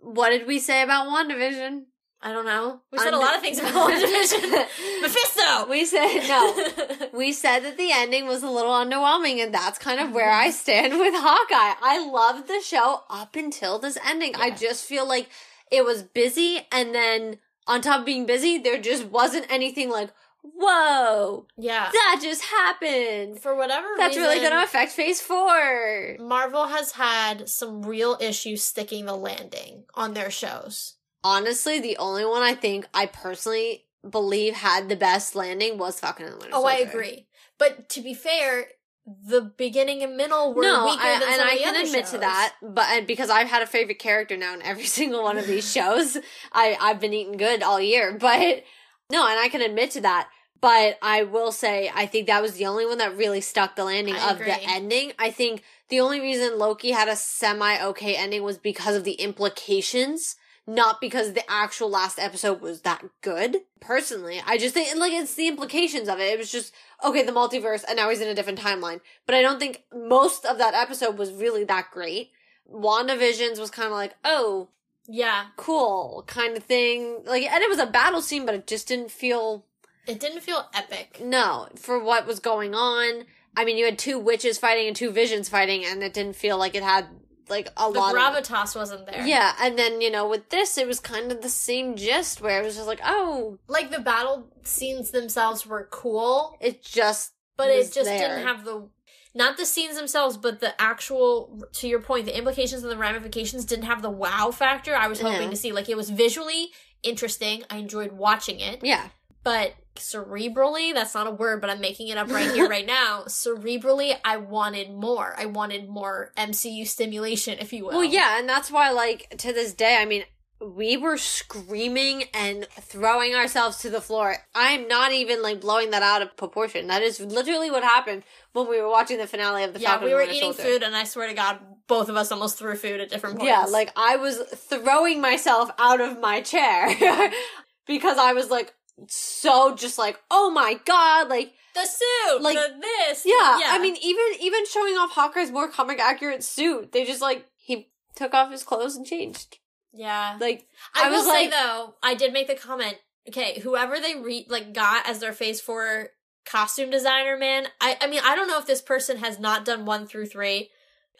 What did we say about WandaVision? I don't know. We said a lot of things about [LAUGHS] WandaVision. Mephisto! We said no. [LAUGHS] we said that the ending was a little underwhelming, and that's kind of where I mm-hmm. stand [LAUGHS] with Hawkeye. I loved the show up until this ending. I just feel like it was busy, and then on top of being busy, there just wasn't anything like, whoa, yeah. that just happened. For whatever That's really going to affect Phase 4. Marvel has had some real issues sticking the landing on their shows. Honestly, the only one I think I personally believe had the best landing was Falcon and the Winter Oh, I agree. But to be fair, the beginning and middle were no, weaker I, than and some I of the can other admit to that, but and because I've had a favorite character now in every [LAUGHS] single one of these [LAUGHS] shows, I I've been eating good all year. But no, and I can admit to that. But I will say, I think that was the only one that really stuck the landing I of the ending. I think the only reason Loki had a semi okay ending was because of the implications, not because the actual last episode was that good. Personally, I just think like it's the implications of it. It was just okay, the multiverse, and now he's in a different timeline. But I don't think most of that episode was really that great. WandaVision's was kind of like, oh, Yeah, cool, kind of thing. Like, and it was a battle scene, but it just didn't feel it didn't feel epic. no for what was going on. I mean, you had two witches fighting and two visions fighting, and it didn't feel like it had like a The lot of gravitas wasn't there. yeah. And then you know, with this, it was kind of the same gist where it was just like, oh, Like the battle scenes themselves were cool, it just but it just there. didn't have the not the scenes themselves, but the actual to your point, the implications and the ramifications didn't have the wow factor I was hoping Yeah. to see. Like it was visually interesting. I enjoyed watching it. yeah. But cerebrally, that's not a word, but I'm making it up right here, [LAUGHS] right now. Cerebrally, I wanted more. I wanted more MCU stimulation, if you will. Well, yeah, and that's why, like, to this day, I mean, we were screaming and throwing ourselves to the floor. I'm not even, like, blowing that out of proportion. That is literally what happened when we were watching the finale of the Yeah, Falcon we were eating Soldier. food, and I swear to God, both of us almost threw food at different points. Yeah, like, I was throwing myself out of my chair [LAUGHS] because I was, like, so just like, oh my god, like, the suit, like- the this. yeah, I mean, even even showing off Hawkeye's more comic accurate suit, they just like he took off his clothes and changed. yeah. Like I, I will was say like- though, I did make the comment. Okay, whoever they re like got as their Phase Four costume designer, man. I I mean, I don't know if this person has not done one through three.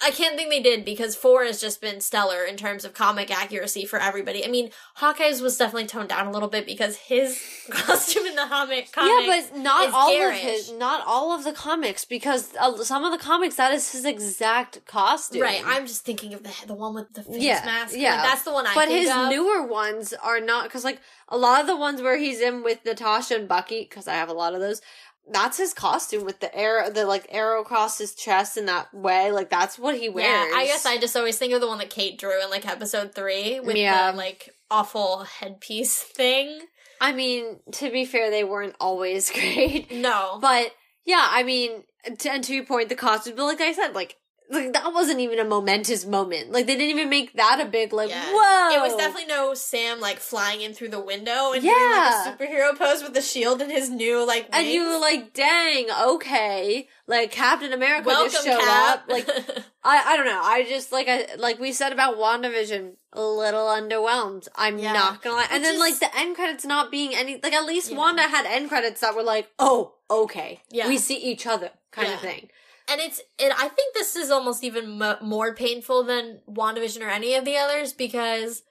I can't think they did because four has just been stellar in terms of comic accuracy for everybody. I mean, Hawkeye's was definitely toned down a little bit because his [LAUGHS] costume in the comic comics. yeah, but not all garish. of his, not all of the comics because uh, some of the comics that is his exact costume. Right, I'm just thinking of the the one with the face Yeah, mask. yeah. Like, that's the one I. but his of. newer ones are not because like a lot of the ones where he's in with Natasha and Bucky because I have a lot of those. That's his costume with the arrow, the like arrow across his chest in that way. Like that's what he wears. Yeah, I guess I just always think of the one that Kate drew in like episode three with Yeah. the like awful headpiece [LAUGHS] thing. I mean, to be fair, they weren't always [LAUGHS] great. No, But yeah, I mean, to, and to your point, the costumes, but like I said, like, like that wasn't even a momentous moment. Like they didn't even make that a big like Yeah. whoa. it was definitely no Sam like flying in through the window and Yeah. doing like a superhero pose with the shield and his new like. and you were like, dang, okay, like Captain America welcome just showed Cap. up. Like [LAUGHS] I, I don't know. I just like I like we said about WandaVision, a little underwhelmed. I'm Yeah. not gonna lie. And Which then like the end credits not being any like at least. Wanda had end credits that were like, oh, okay, Yeah. we see each other kind of thing. And it's and I think this is almost even mo more painful than WandaVision or any of the others because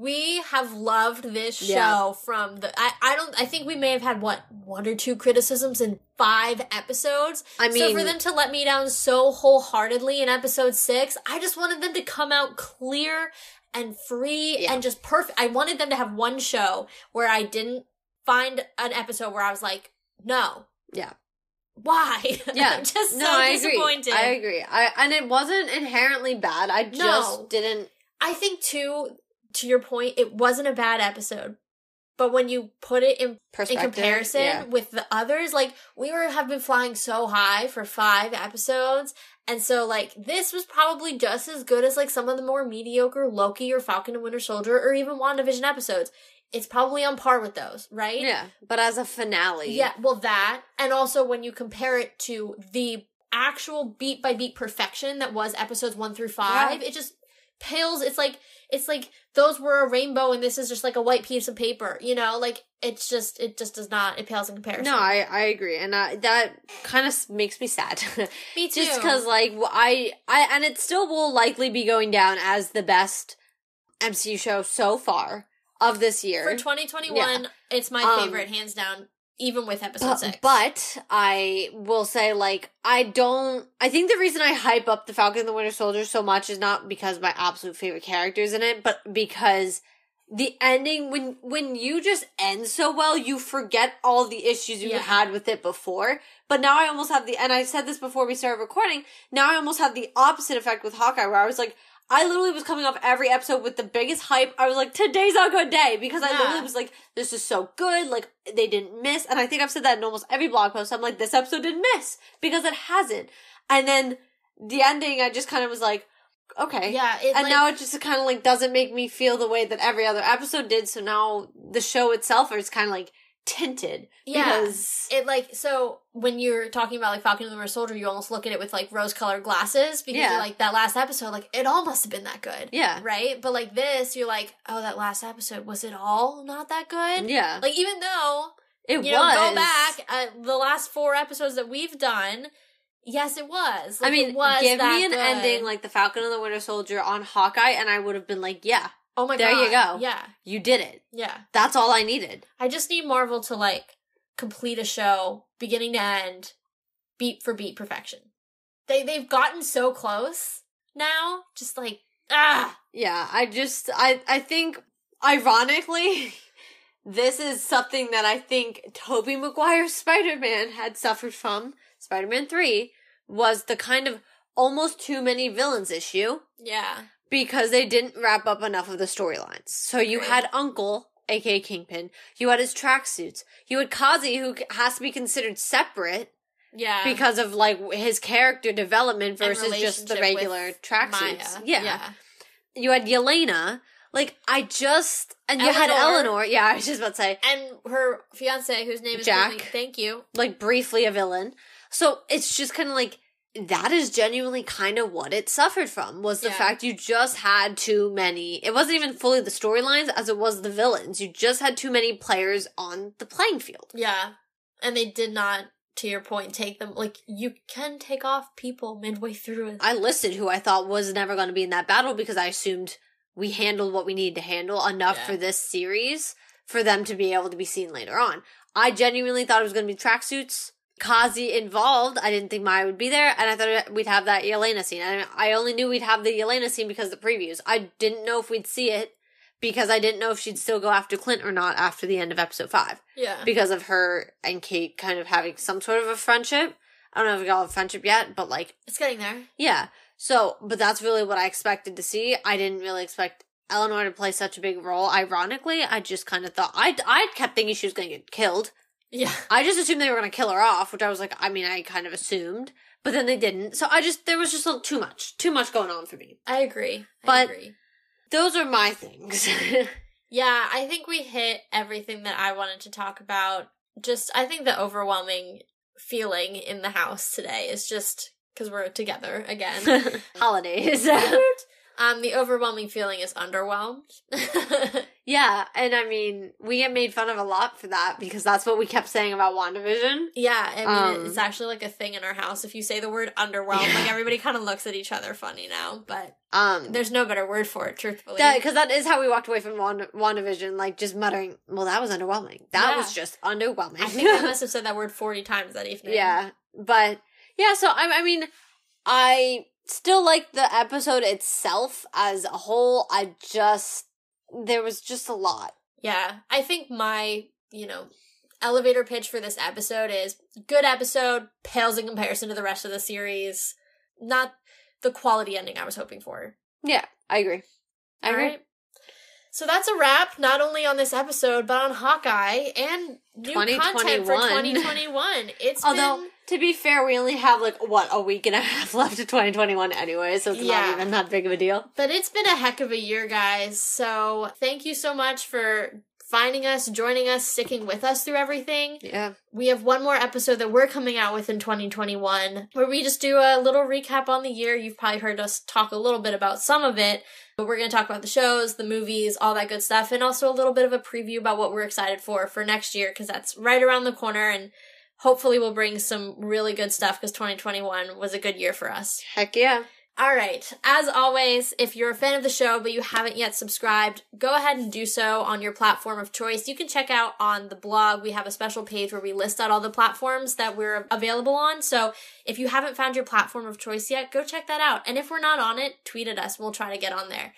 we have loved this show Yeah. from the I, I don't I think we may have had what one or two criticisms in five episodes. I mean, so for them to let me down so wholeheartedly in episode six, I just wanted them to come out clear and free Yeah. and just perfect. I wanted them to have one show where I didn't find an episode where I was like, no, yeah. Why? [LAUGHS] Yeah. I'm just no, so I disappointed. agree. I agree. I and it wasn't inherently bad. I just No. didn't. I think too, to your point, it wasn't a bad episode. But when you put it in in comparison yeah. with the others, like we were have been flying so high for five episodes, and so like this was probably just as good as like some of the more mediocre Loki or Falcon and Winter Soldier or even WandaVision episodes. It's probably on par with those, right? Yeah, but as a finale, Yeah, well, that, and also when you compare it to the actual beat by beat perfection that was episodes one through five, it just pales. It's like it's like those were a rainbow and this is just like a white piece of paper. You know, like it's just it just does not it pales in comparison. No, I I agree, and I, that kind of makes me sad. [LAUGHS] me too. Just because, like, I I and it still will likely be going down as the best MCU show so far of this year. for 2021, Yeah. it's my Um, favorite hands down. Even with episode but, six, but I will say, like, I don't. I think the reason I hype up the Falcon and the Winter Soldier so much is not because my absolute favorite characters in it, but because the ending when when you just end so well, you forget all the issues you Yeah. had with it before. But now I almost have the and I said this before we started recording. Now I almost have the opposite effect with Hawkeye, where I was like. I literally was coming off every episode with the biggest hype. I was like, today's a good day because I Yeah. literally was like, this is so good. Like, they didn't miss. And I think I've said that in almost every blog post. I'm like, this episode didn't miss because it hasn't. And then the ending, I just kind of was like, okay. yeah, And like, now it just kind of like doesn't make me feel the way that every other episode did. So now the show itself is kind of like tinted. Yeah. Because, it like so when you're talking about like Falcon and the Winter Soldier, you almost look at it with like rose colored glasses because Yeah. you're like that last episode, like it all must have been that good, yeah. right? But like this, you're like, oh, that last episode was it all not that good? Yeah. Like even though It you was. know, go back uh, the last four episodes that we've done. Yes, it was. I mean, it was give me an good. ending like the Falcon and the Winter Soldier on Hawkeye, and I would have been like, yeah, oh my there god, There you go. Yeah, you did it. yeah. That's all I needed. I just need Marvel to like complete a show beginning to end, beat for beat perfection. They they've gotten so close now, just like ah Yeah, I just I I think ironically [LAUGHS] this is something that I think Tobey Maguire's Spider-Man had suffered from. Spider-Man 3 was the kind of almost too many villains issue yeah because they didn't wrap up enough of the storylines. So you had Uncle, aka Kingpin, you had his tracksuits, you had Kazi who has to be considered separate yeah because of like his character development versus just the regular tracksuits. Yeah. yeah You had Yelena. Like I just and you had Eleanor. Eleanor. Yeah, I was just about to say and her fiance whose name is Jack. Jack. Thank you. like briefly a villain. So it's just kind of like that is genuinely kind of what it suffered from was the Yeah. fact you just had too many. It wasn't even fully the storylines as it was the villains. You just had too many players on the playing field. Yeah, and they did not. To your point, take them like you can take off people midway through. I listed who I thought was never going to be in that battle because I assumed we handled what we needed to handle enough Yeah. for this series for them to be able to be seen later on. I genuinely thought it was going to be tracksuits. Kazi involved. I didn't think Maya would be there, and I thought we'd have that Yelena scene. And I only knew we'd have the Yelena scene because of the previews. I didn't know if we'd see it because I didn't know if she'd still go after Clint or not after the end of episode five yeah, because of her and Kate kind of having some sort of a friendship. I don't know if we got a friendship yet, but like it's getting there. yeah. So, but that's really what I expected to see. I didn't really expect Eleanor to play such a big role. Ironically, I just kind of thought I I kept thinking she was going to get killed. Yeah, [LAUGHS] I just assumed they were going to kill her off, which I was like, I mean, I kind of assumed, but then they didn't. So I just there was just a little too much, too much going on for me. I agree. I But- agree. Those are my things. [LAUGHS] Yeah, I think we hit everything that I wanted to talk about. Just, I think the overwhelming feeling in the house today is just because we're together again. [LAUGHS] Holidays. Um, the overwhelming feeling is underwhelmed. [LAUGHS] yeah, and I mean, we get made fun of a lot for that because that's what we kept saying about WandaVision. yeah, I mean, Um, it's actually like a thing in our house. If you say the word underwhelmed, Yeah. like everybody kind of looks at each other funny now, but Um, there's no better word for it, truthfully. Because that is how we walked away from Wanda, WandaVision, like just muttering, "Well, that was underwhelming. That Yeah. was just underwhelming." I think I must [LAUGHS] have said that word 40 times that evening. yeah, but yeah. So I, I mean, I still like the episode itself as a whole. I just there was just a lot. Yeah, I think my, you know, elevator pitch for this episode is good episode, pales in comparison to the rest of the series. Not the quality ending I was hoping for. Yeah, I agree. I All agree. right. So that's a wrap, not only on this episode, but on Hawkeye and new content for 2021. 2021. [LAUGHS] It's Although been to be fair, we only have like what a week and a half [LAUGHS] left of 2021 anyway, so it's Yeah. not even that big of a deal. But it's been a heck of a year, guys. So thank you so much for finding us, joining us, sticking with us through everything. Yeah. We have one more episode that we're coming out with in 2021 where we just do a little recap on the year. You've probably heard us talk a little bit about some of it, but we're going to talk about the shows, the movies, all that good stuff, and also a little bit of a preview about what we're excited for for next year because that's right around the corner and hopefully we'll bring some really good stuff because 2021 was a good year for us. Heck yeah. All right. As always, if you're a fan of the show but you haven't yet subscribed, go ahead and do so on your platform of choice. You can check out on the blog. We have a special page where we list out all the platforms that we're available on. So if you haven't found your platform of choice yet, go check that out. And if we're not on it, tweet at us. We'll try to get on there.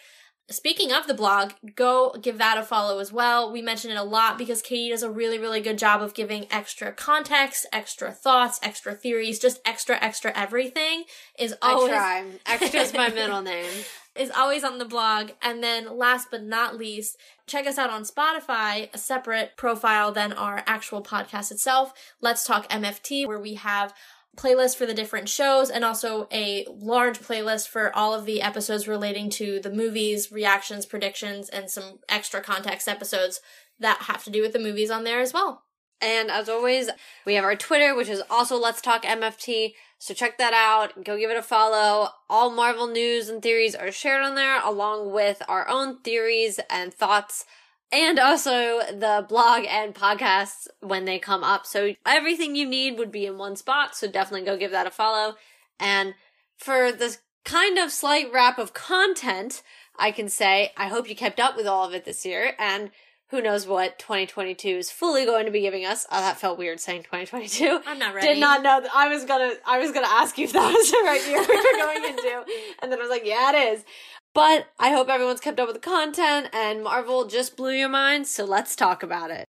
Speaking of the blog, go give that a follow as well. We mention it a lot because Katie does a really, really good job of giving extra context, extra thoughts, extra theories, just extra, extra everything is always. I try. [LAUGHS] Extra's my middle name. [LAUGHS] Is always on the blog. And then last but not least, check us out on Spotify, a separate profile than our actual podcast itself. Let's Talk MFT, where we have playlist for the different shows and also a large playlist for all of the episodes relating to the movies, reactions, predictions, and some extra context episodes that have to do with the movies on there as well. And as always, we have our Twitter, which is also Let's Talk MFT. So check that out. Go give it a follow. All Marvel news and theories are shared on there, along with our own theories and thoughts and also the blog and podcasts when they come up. So everything you need would be in one spot. So definitely go give that a follow. And for this kind of slight wrap of content, I can say I hope you kept up with all of it this year. And who knows what 2022 is fully going to be giving us. Oh, that felt weird saying 2022. I'm not ready. Did not know that I was gonna I was gonna ask you if that was the right year we were going into. [LAUGHS] And then I was like, yeah, it is. But I hope everyone's kept up with the content and Marvel just blew your mind, so let's talk about it.